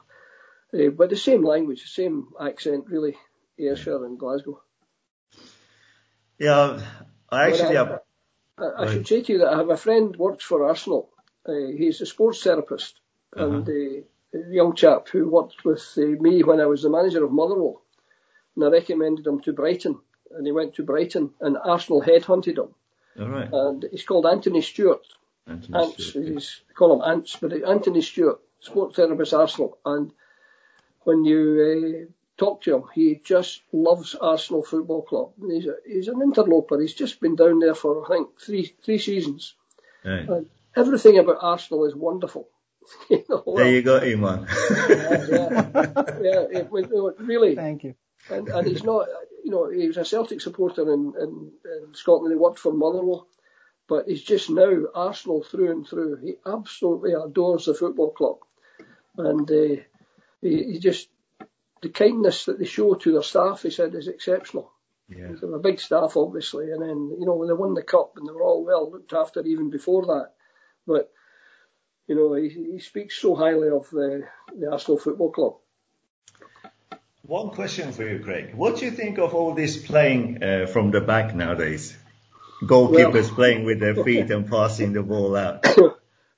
uh, but the same language, the same accent, really, Ayrshire and Glasgow. Yeah, I actually I, have. I, I should say to you that I have a friend works for Arsenal. Uh, he's a sports therapist uh-huh. and uh, a young chap who worked with uh, me when I was the manager of Motherwell. And I recommended him to Brighton, and he went to Brighton, and Arsenal headhunted him. All right. And he's called Anthony Stewart. Anthony Ants, Stewart, yes. call him Ants, but Anthony Stewart, sports therapist Arsenal, and when you uh, talk to him, he just loves Arsenal Football Club. He's a, he's an interloper. He's just been down there for I think three three seasons. Right. And everything about Arsenal is wonderful. [LAUGHS] you know, there you go, Iman. [LAUGHS] yeah, yeah, yeah it, it, really. Thank you. And, and he's not, you know, he was a Celtic supporter in, in, in Scotland. He worked for Motherwell, but he's just now Arsenal through and through. He absolutely adores the football club, and uh, he, he just the kindness that they show to their staff, he said, is exceptional. Yeah. They have a big staff, obviously, and then you know when they won the cup and they were all well looked after even before that. But you know he, he speaks so highly of the, the Arsenal Football Club. One question for you, Craig. What do you think of all this playing uh, from the back nowadays? Goalkeepers well, playing with their [LAUGHS] feet and passing the ball out.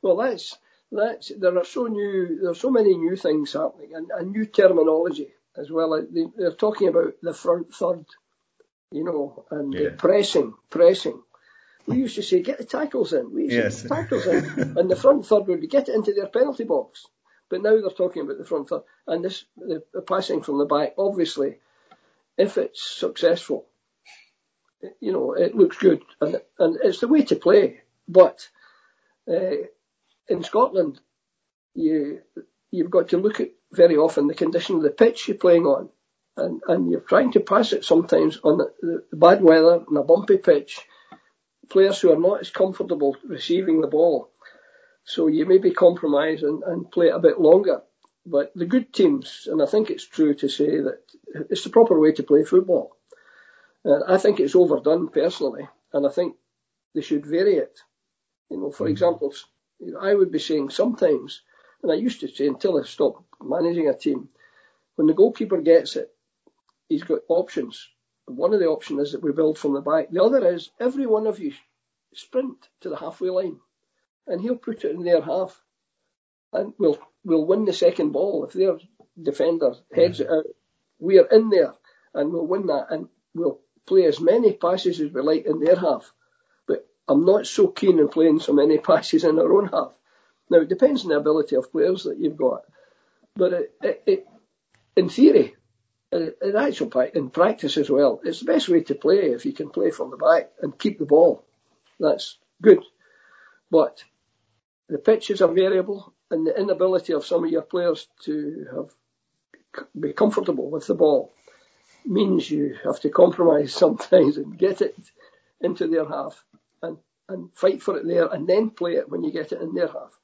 well, that's that's there are so new there are so many new things happening and, and new terminology as well. They, they're talking about the front third, you know, and yeah. pressing, pressing. We used to say get the tackles in. We used yes. to get the tackles in, [LAUGHS] and the front third would be get it into their penalty box. But now they're talking about the front third and this the, the passing from the back. Obviously, if it's successful, you know, it looks good and and it's the way to play. But uh, in Scotland, you you've got to look at very often the condition of the pitch you're playing on, and and you're trying to pass it sometimes on the, the bad weather and a bumpy pitch. Players who are not as comfortable receiving the ball, so you maybe compromise and, and play it a bit longer. But the good teams, and I think it's true to say that it's the proper way to play football. Uh, I think it's overdone personally, and I think they should vary it. You know, for mm. example, I would be saying sometimes, and I used to say until I stopped managing a team, when the goalkeeper gets it, he's got options. One of the options is that we build from the back. The other is every one of you sprint to the halfway line, and he'll put it in their half, and we'll we'll win the second ball if their defender heads it out. We're in there, and we'll win that, and we'll play as many passes as we like in their half. I'm not so keen on playing so many [LAUGHS] passes in our own half. Now it depends on the ability of players that you've got, but it, it, it in theory, uh, in actual in practice as well, it's the best way to play if you can play from the back and keep the ball. That's good. But the pitches are variable and the inability of some of your players to have be comfortable with the ball means you have to compromise [LAUGHS] sometimes and get it into their half and, fight for it there and then play it when you get it in their half.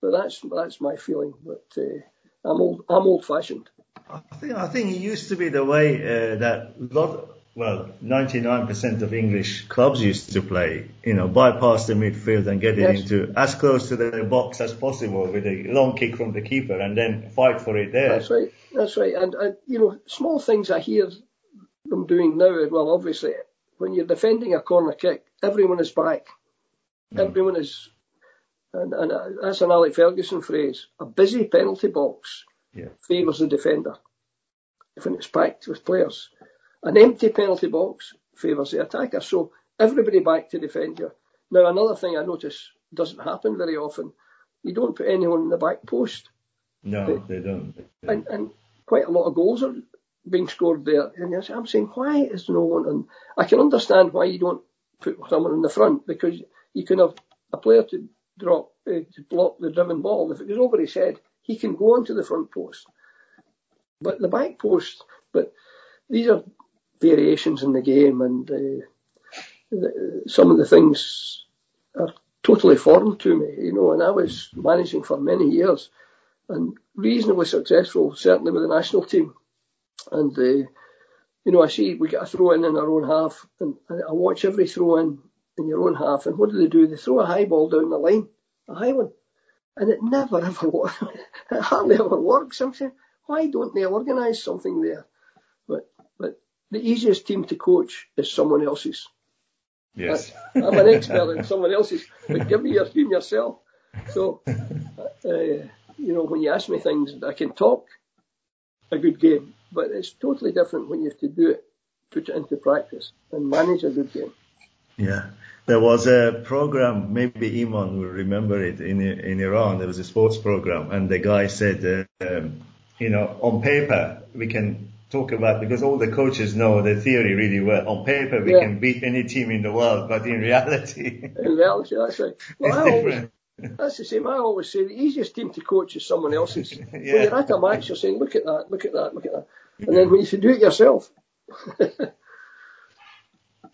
But that's that's my feeling. But uh, I'm old I'm old fashioned. I think I think it used to be the way uh, that lot well 99% of English clubs used to play. You know, bypass the midfield and get it yes. into as close to the box as possible with a long kick from the keeper and then fight for it there. That's right. That's right. And, and you know, small things I hear them doing now. Well, obviously, when you're defending a corner kick, everyone is back. Mm. Everyone is, and, and that's an Alec Ferguson phrase. A busy penalty box yeah. favours the defender when it's packed with players. An empty penalty box favours the attacker. So everybody back to defend you. Now another thing I notice doesn't happen very often. You don't put anyone in the back post. No, but, they don't. And, and quite a lot of goals are being scored there. And I'm saying, why is no one? And I can understand why you don't put someone in the front because you can have a player to drop uh, to block the driven ball. If it goes over his head, he can go onto the front post. But the back post, but these are variations in the game, and uh, the, some of the things are totally foreign to me, you know. And I was managing for many years, and reasonably successful, certainly with the national team. And uh, you know, I see we get a throw in in our own half, and I watch every throw in in your own half, and what do they do? They throw a high ball down the line, a high one, and it never [LAUGHS] ever works. it hardly ever works. I'm saying, why don't they organise something there? But but the easiest team to coach is someone else's. Yes. I, I'm an expert in someone else's, but give me your team yourself. So, uh, you know, when you ask me things, I can talk a good game, but it's totally different when you have to do it, put it into practice, and manage a good game. Yeah. There was a program, maybe Iman will remember it, in in Iran. There was a sports program, and the guy said, uh, um, you know, on paper we can talk about because all the coaches know the theory really well. On paper we yeah. can beat any team in the world, but in reality, [LAUGHS] in reality, that's right. [LAUGHS] Well, I always, [LAUGHS] that's the same. I always say the easiest team to coach is someone else's. yeah. When you're at a match, you're saying, look at that, look at that, look at that, and then when you should do it yourself.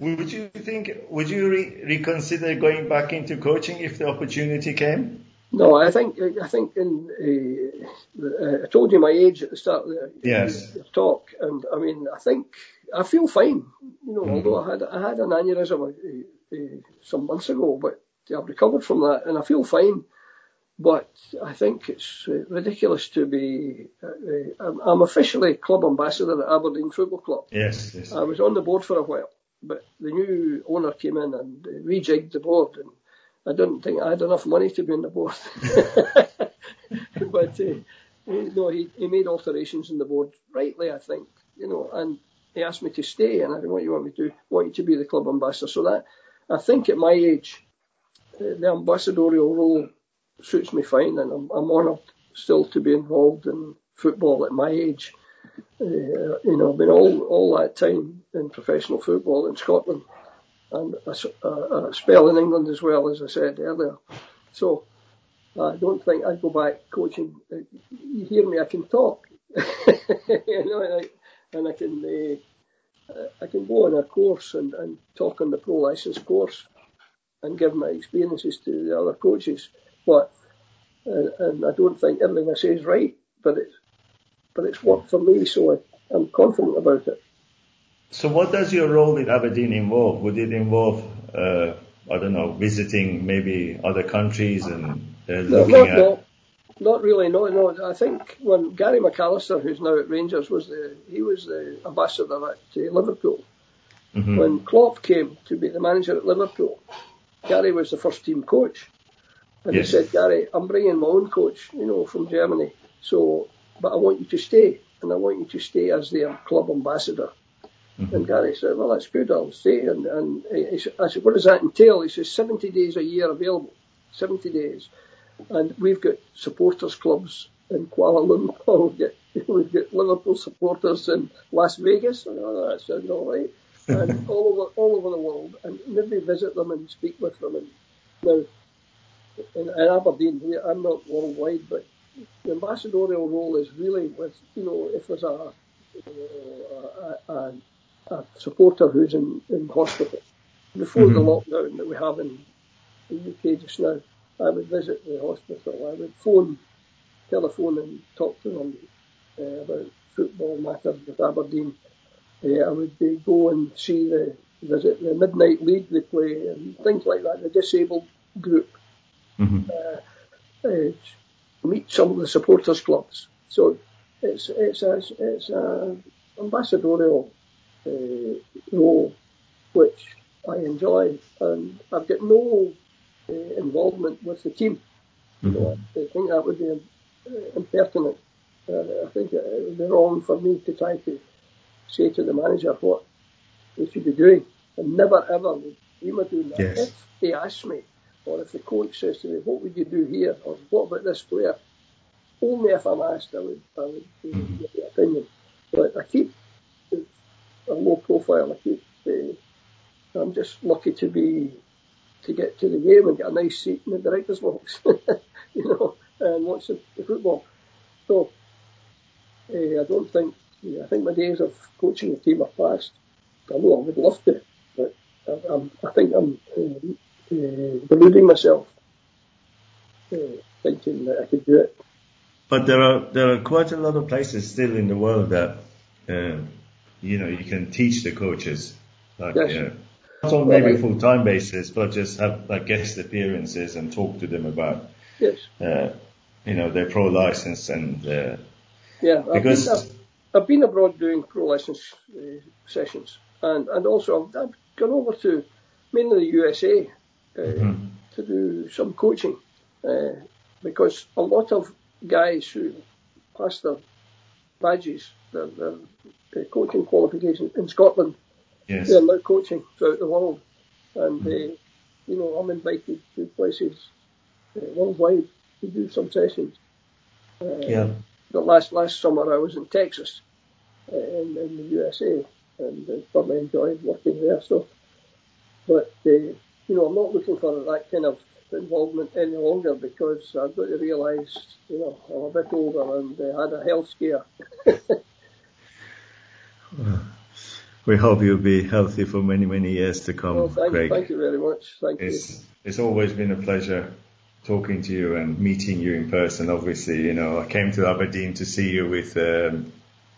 Would you think? Would you re- reconsider going back into coaching if the opportunity came? No, I think I think in uh, I told you my age at the start of the, yes. talk, and I mean I think I feel fine. You know, mm-hmm. although I had I had an aneurysm uh, uh, some months ago, but I've recovered from that, and I feel fine. But I think it's uh, ridiculous to be. Uh, uh, I'm officially club ambassador at Aberdeen Football Club. Yes, yes. I was on the board for a while, but the new owner came in and rejigged the board, and I didn't think I had enough money to be on the board. [LAUGHS] but uh, no, he, he made alterations in the board rightly, I think, you know, and he asked me to stay, and I said, "What do you want me to? do Want you to be the club ambassador?" So that I think at my age, uh, the ambassadorial role suits me fine, and I'm, I'm honoured still to be involved in football at my age. Uh, you know, I've been all all that time in professional football in Scotland, and a, a, a spell in England as well, as I said earlier. So I don't think I'd go back coaching. Uh, you hear me? I can talk, [LAUGHS] you know, and I, and I can uh, I can go on a course and, and talk on the pro license course and give my experiences to the other coaches. But uh, and I don't think everything I say is right, but it's but it's worked for me, so I, I'm confident about it. So, what does your role in Aberdeen involve? Would it involve uh, I don't know, visiting maybe other countries and uh, no, looking not, at? No, not really. No, no. I think when Gary McAllister, who's now at Rangers, was the he was the ambassador at uh, Liverpool. Mhm. When Klopp came to be the manager at Liverpool, Gary was the first team coach, and Yes. he said, "Gary, I'm bringing my own coach, you know, from Germany. So, but I want you to stay, and I want you to stay as their club ambassador." Mm-hmm. And Gary said, "Well, that's good. I'll stay." And, and he I said, "What does that entail?" He says, "70 days a year available, 70 days." And we've got supporters clubs in Kuala Lumpur. [LAUGHS] We've got, we've got Liverpool supporters in Las Vegas. Oh, that sounds all right. [LAUGHS] And all over all over the world, and maybe visit them and speak with them. And now, in, in Aberdeen, we, I'm not worldwide, but the ambassadorial role is really with you know if there's a a, a, a supporter who's in, in hospital before the lockdown that we have in the UK just now. I would visit the hospital. I would phone, telephone, and talk to them uh, about football matters with Aberdeen. Uh, I would uh, go and see the visit the midnight league they play and things like that. The disabled group. Mhm. Uh, uh, meet some of the supporters clubs. So it's it's a it's a ambassadorial uh, role which I enjoy, and I've got no uh, involvement with the team. You know, I think that would be uh, impertinent. Uh, I think it would be wrong for me to try to say to the manager what they should be doing, and never ever would dream of doing that. Yes. If they ask me, or if the coach says to me, "What would you do here?" or "What about this player?" Only if I'm asked, I would I would uh, give the opinion. But I keep a low profile. I keep. Uh, I'm just lucky to be to get to the game and get a nice seat in the director's box, [LAUGHS] you know, and watch the, the football. So uh, I don't think yeah, I think my days of coaching the team are past. I know I would love to, but I, I'm, I think I'm uh, uh, deluding myself, uh, thinking that I could do it. But there are there are quite a lot of places still in the world that uh, you know you can teach the coaches, like Yes. uh, not on maybe full time basis, but just have like guest appearances and talk to them about Yes, uh, you know their pro license and uh, yeah. I've because been, I've, I've been abroad doing pro license uh, sessions, and and also I've, I've gone over to mainly the USA uh, to do some coaching uh, because a lot of guys who pass their badges, their, their, their coaching qualifications in Scotland, yes, they're now coaching throughout the world, and uh, you know I'm invited to places uh, worldwide to do some sessions. Uh, yeah, the last last summer I was in Texas, uh, in, in the USA, and uh, thoroughly enjoyed working there. So, but uh, you know, I'm not looking for that kind of involvement any longer because I've got to realise, you know, I'm a bit older and uh, had a health scare. [LAUGHS] we hope you'll be healthy for many many years to come, well, thank, Craig. thank you very much. Thank you. It's it's always been a pleasure talking to you and meeting you in person. Obviously, you know, I came to Aberdeen to see you with um,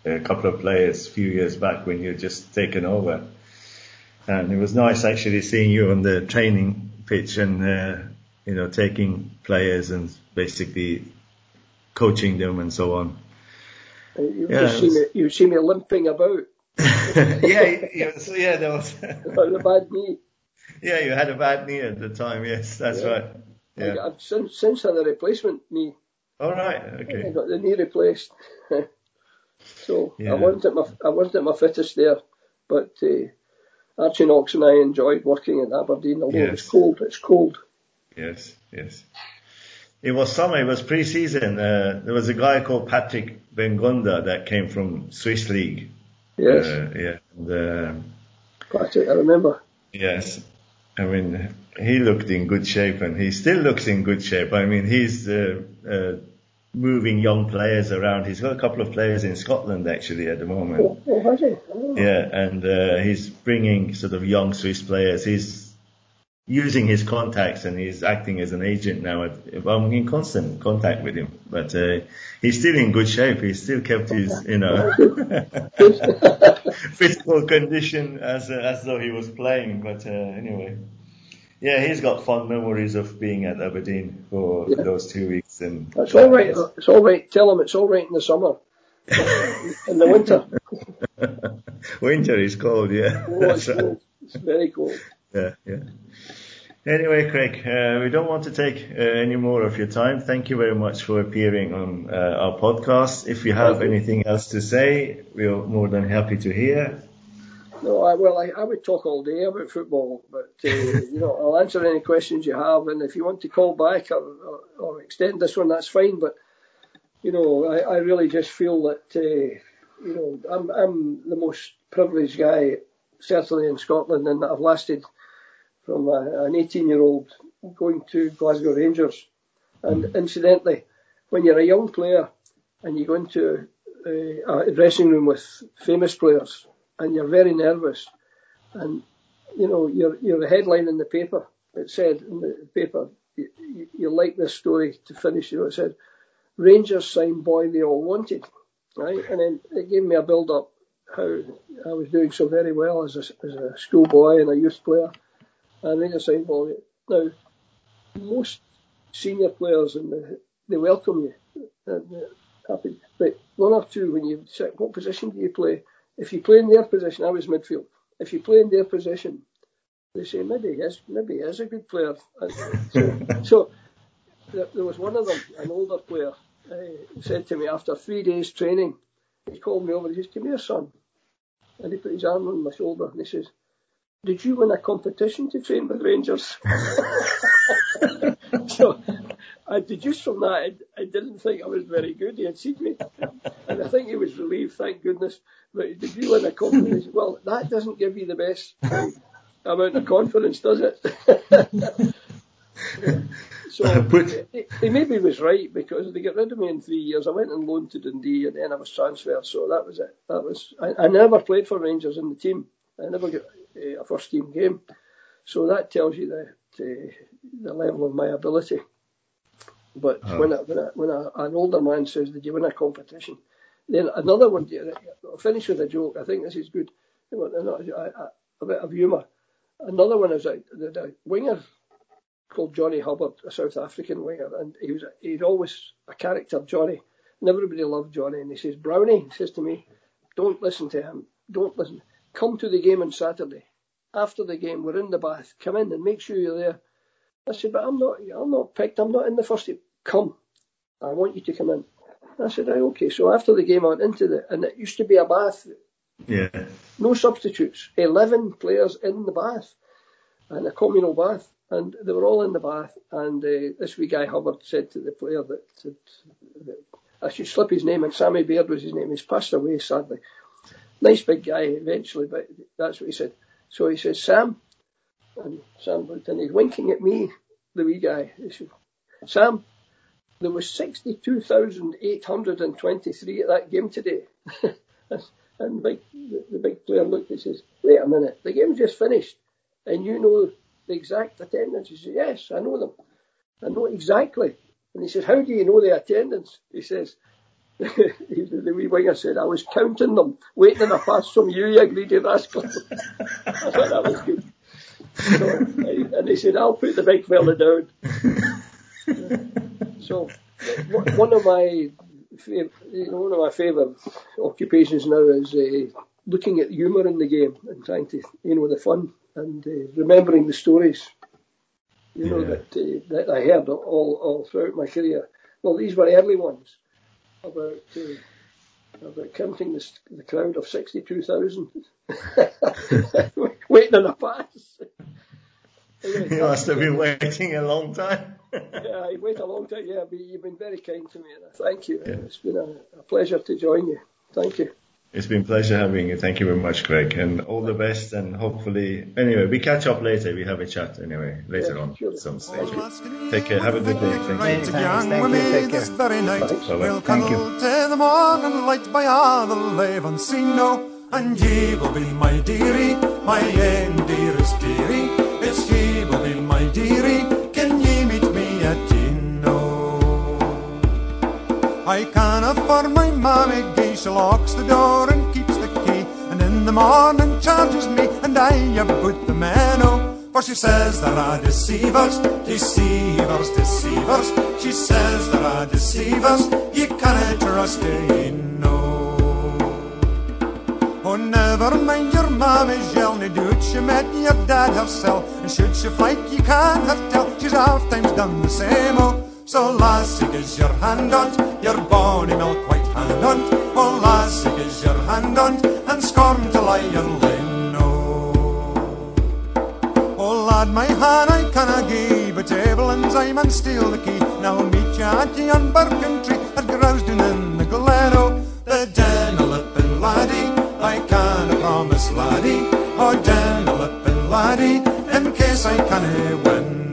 a couple of players a few years back when you had just taken over, and it was nice actually seeing you on the training pitch and uh, you know taking players and basically coaching them and so on. Uh, You Yeah, see was- me, you see me limping about [LAUGHS] yeah, yeah, so yeah, there was. [LAUGHS] a bad knee. yeah, you had a bad knee at the time. Yes, that's Yeah. right. Yeah. I've since, since had a replacement knee. All right. Okay. I got the knee replaced. [LAUGHS] so Yeah. I wasn't at my I wasn't at my fittest there, but uh, Archie Knox and I enjoyed working at Aberdeen. Although Yes. it's cold, it's cold. Yes, yes. It was summer, it was pre-season. Uh, there was a guy called Patrick Bengondo that came from Swiss League. Yes, Uh, yeah. And, uh, Patrick, I remember. yes. I mean, he looked in good shape and he still looks in good shape. I mean, he's uh, uh, moving young players around. He's got a couple of players in Scotland actually at the moment. Oh, oh has he? Oh. Yeah, and uh, he's bringing sort of young Swiss players. He's using his contacts and he's acting as an agent now. I'm in constant contact with him, but uh, he's still in good shape. He's still kept his, you know, [LAUGHS] [LAUGHS] physical condition as uh, as though he was playing. But uh, anyway, yeah, he's got fond memories of being at Aberdeen for yeah. those two weeks. And it's all right. It's all right. Tell him it's all right in the summer. in the winter. [LAUGHS] winter is cold, yeah. Oh, it's, cold. it's very cold. Yeah, yeah. Anyway, Craig, uh, we don't want to take uh, any more of your time. Thank you very much for appearing on uh, our podcast. If you have anything else to say, we're more than happy to hear. No, I, well, I, I would talk all day about football, but uh, you know, I'll answer any questions you have, and if you want to call back or, or, or extend this one, that's fine. But you know, I, I really just feel that uh, you know I'm I'm the most privileged guy, certainly in Scotland, and that I've lasted from a, an 18 year old going to Glasgow Rangers. And incidentally, when you're a young player and you go into uh, a dressing room with famous players and you're very nervous, and you know you're you're a headline in the paper. It said in the paper, you, you like this story to finish. You know, it said Rangers signed boy they all wanted, right? And then it gave me a build up how I was doing so very well as a, as a schoolboy and a youth player, and Rangers signed boy. Now, most senior players and the, they welcome you and uh, happy. But one or two, when you say, what position do you play? If you play in their position, I was midfield. If you play in their position, they say maybe he is, maybe he is a good player. [LAUGHS] So, so there was one of them, an older player, uh, said to me after three days training, he called me over. He says, "Come here, son," and he put his arm on my shoulder and he says, "Did you win a competition to train with Rangers?" [LAUGHS] so I deduced from that I, I, didn't think I was very good. He had seen me, and I think he was relieved. Thank goodness. But did you win a competition? Well, that doesn't give you the best amount of confidence, does it? [LAUGHS] so [LAUGHS] he, he maybe was right because they got rid of me in three years. I went on loan to Dundee and then I was transferred. So that was it. That was I, I never played for Rangers in the team. I never got uh, a first team game. So that tells you the uh, the level of my ability. But oh. when, a, when, a, when a, an older man says, "Did you win a competition?" Then another one. I'll finish with a joke. I think this is good. A bit of humour. Another one is a, a winger called Johnny Hubbard, a South African winger, and he was he'd always a character, Johnny. And everybody loved Johnny. And he says, Brownie he says to me, "Don't listen to him. Don't listen. Come to the game on Saturday. After the game, we're in the bath. Come in and make sure you're there." I said, "But I'm not. I'm not picked. I'm not in the first team. Come. I want you to come in." I said, right, okay. So after the game, I went into the, and it used to be a bath. Yeah. No substitutes. 11 players in the bath. And a communal bath. And they were all in the bath. And uh, this wee guy Hubbard said to the player that, that, that I should slip his name, and Sammy Baird was his name. He's passed away, sadly. Nice big guy eventually, but that's what he said. So he says, Sam, and Sam looked and he's winking at me, the wee guy. He said, Sam, there was 62,823 at that game today. [LAUGHS] and big, the, the, big player looked and says, wait a minute, the game's just finished. And you know the exact attendance? He says, yes, I know them. I know exactly. And he says, how do you know the attendance? He says, the wee winger said, I was counting them, waiting in a pass from you, you greedy rascal. I thought that was good. So, and he said, I'll put the big fella down. [LAUGHS] So one of my you know, one of my favourite occupations now is uh, looking at humour in the game and trying to you know the fun and uh, remembering the stories you know that uh, that I heard all all throughout my career. Well, these were early ones about uh, about counting the, the crowd of sixty two thousand [LAUGHS] waiting on a pass. You must have been waiting a long time. [LAUGHS] yeah, I wait a long time. Yeah, but you've been very kind to me, thank you. Yeah. It's been a, a, pleasure to join you. Thank you. It's been a pleasure having you. Thank you very much, Craig, and all the best. And hopefully, anyway, we catch up later. We have a chat anyway later yeah, on sure. some stage. Take care. Have a good day. Thank you. Thank you. Take care. Very night. We'll Thank you. To the morning light by all the Levin Sino, and ye will be my dearie, my ain dearest dearie. It's ye will be my dearie. I can afford my mammy gay, she locks the door and keeps the key, and in the morning charges me, and I about the man, oh, for she says there are deceivers, deceivers, deceivers. She says there are deceivers, you cannot trust a no. Oh, never mind your mammy's yell, no dude, she met your dad herself. And should she fight, you can't her tell, she's half times done the same, oh. So lassie, gives your hand on, your bonny milk white hand on. Oh, lassie, gives your hand on, and scorn to lie and lay no. Oh, lad, my hand I canna give a table, and I man steal the key. Now meet you at ye on Birkentree, at Grousdown in the Glen, oh. The den a lippin' laddie, I canna promise laddie. Oh, den a lippin' laddie, in case I canna win,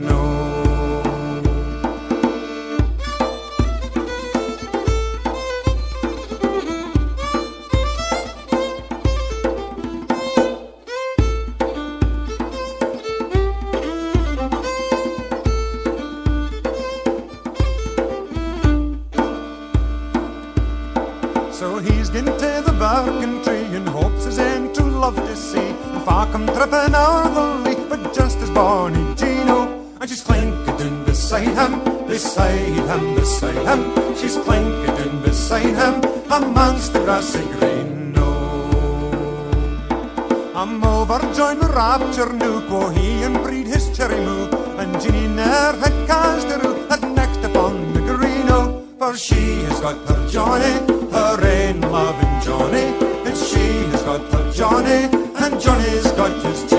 beside him, beside him. She's clinking down beside him, amongst the grassy green. No. I'm overjoyed with rapture new, quo he and breed his cherry moo. And Ginny ne'er had cast a roo, had next upon the greeno. For she has got her Johnny, her ain loving Johnny. And she has got her Johnny, and Johnny's got his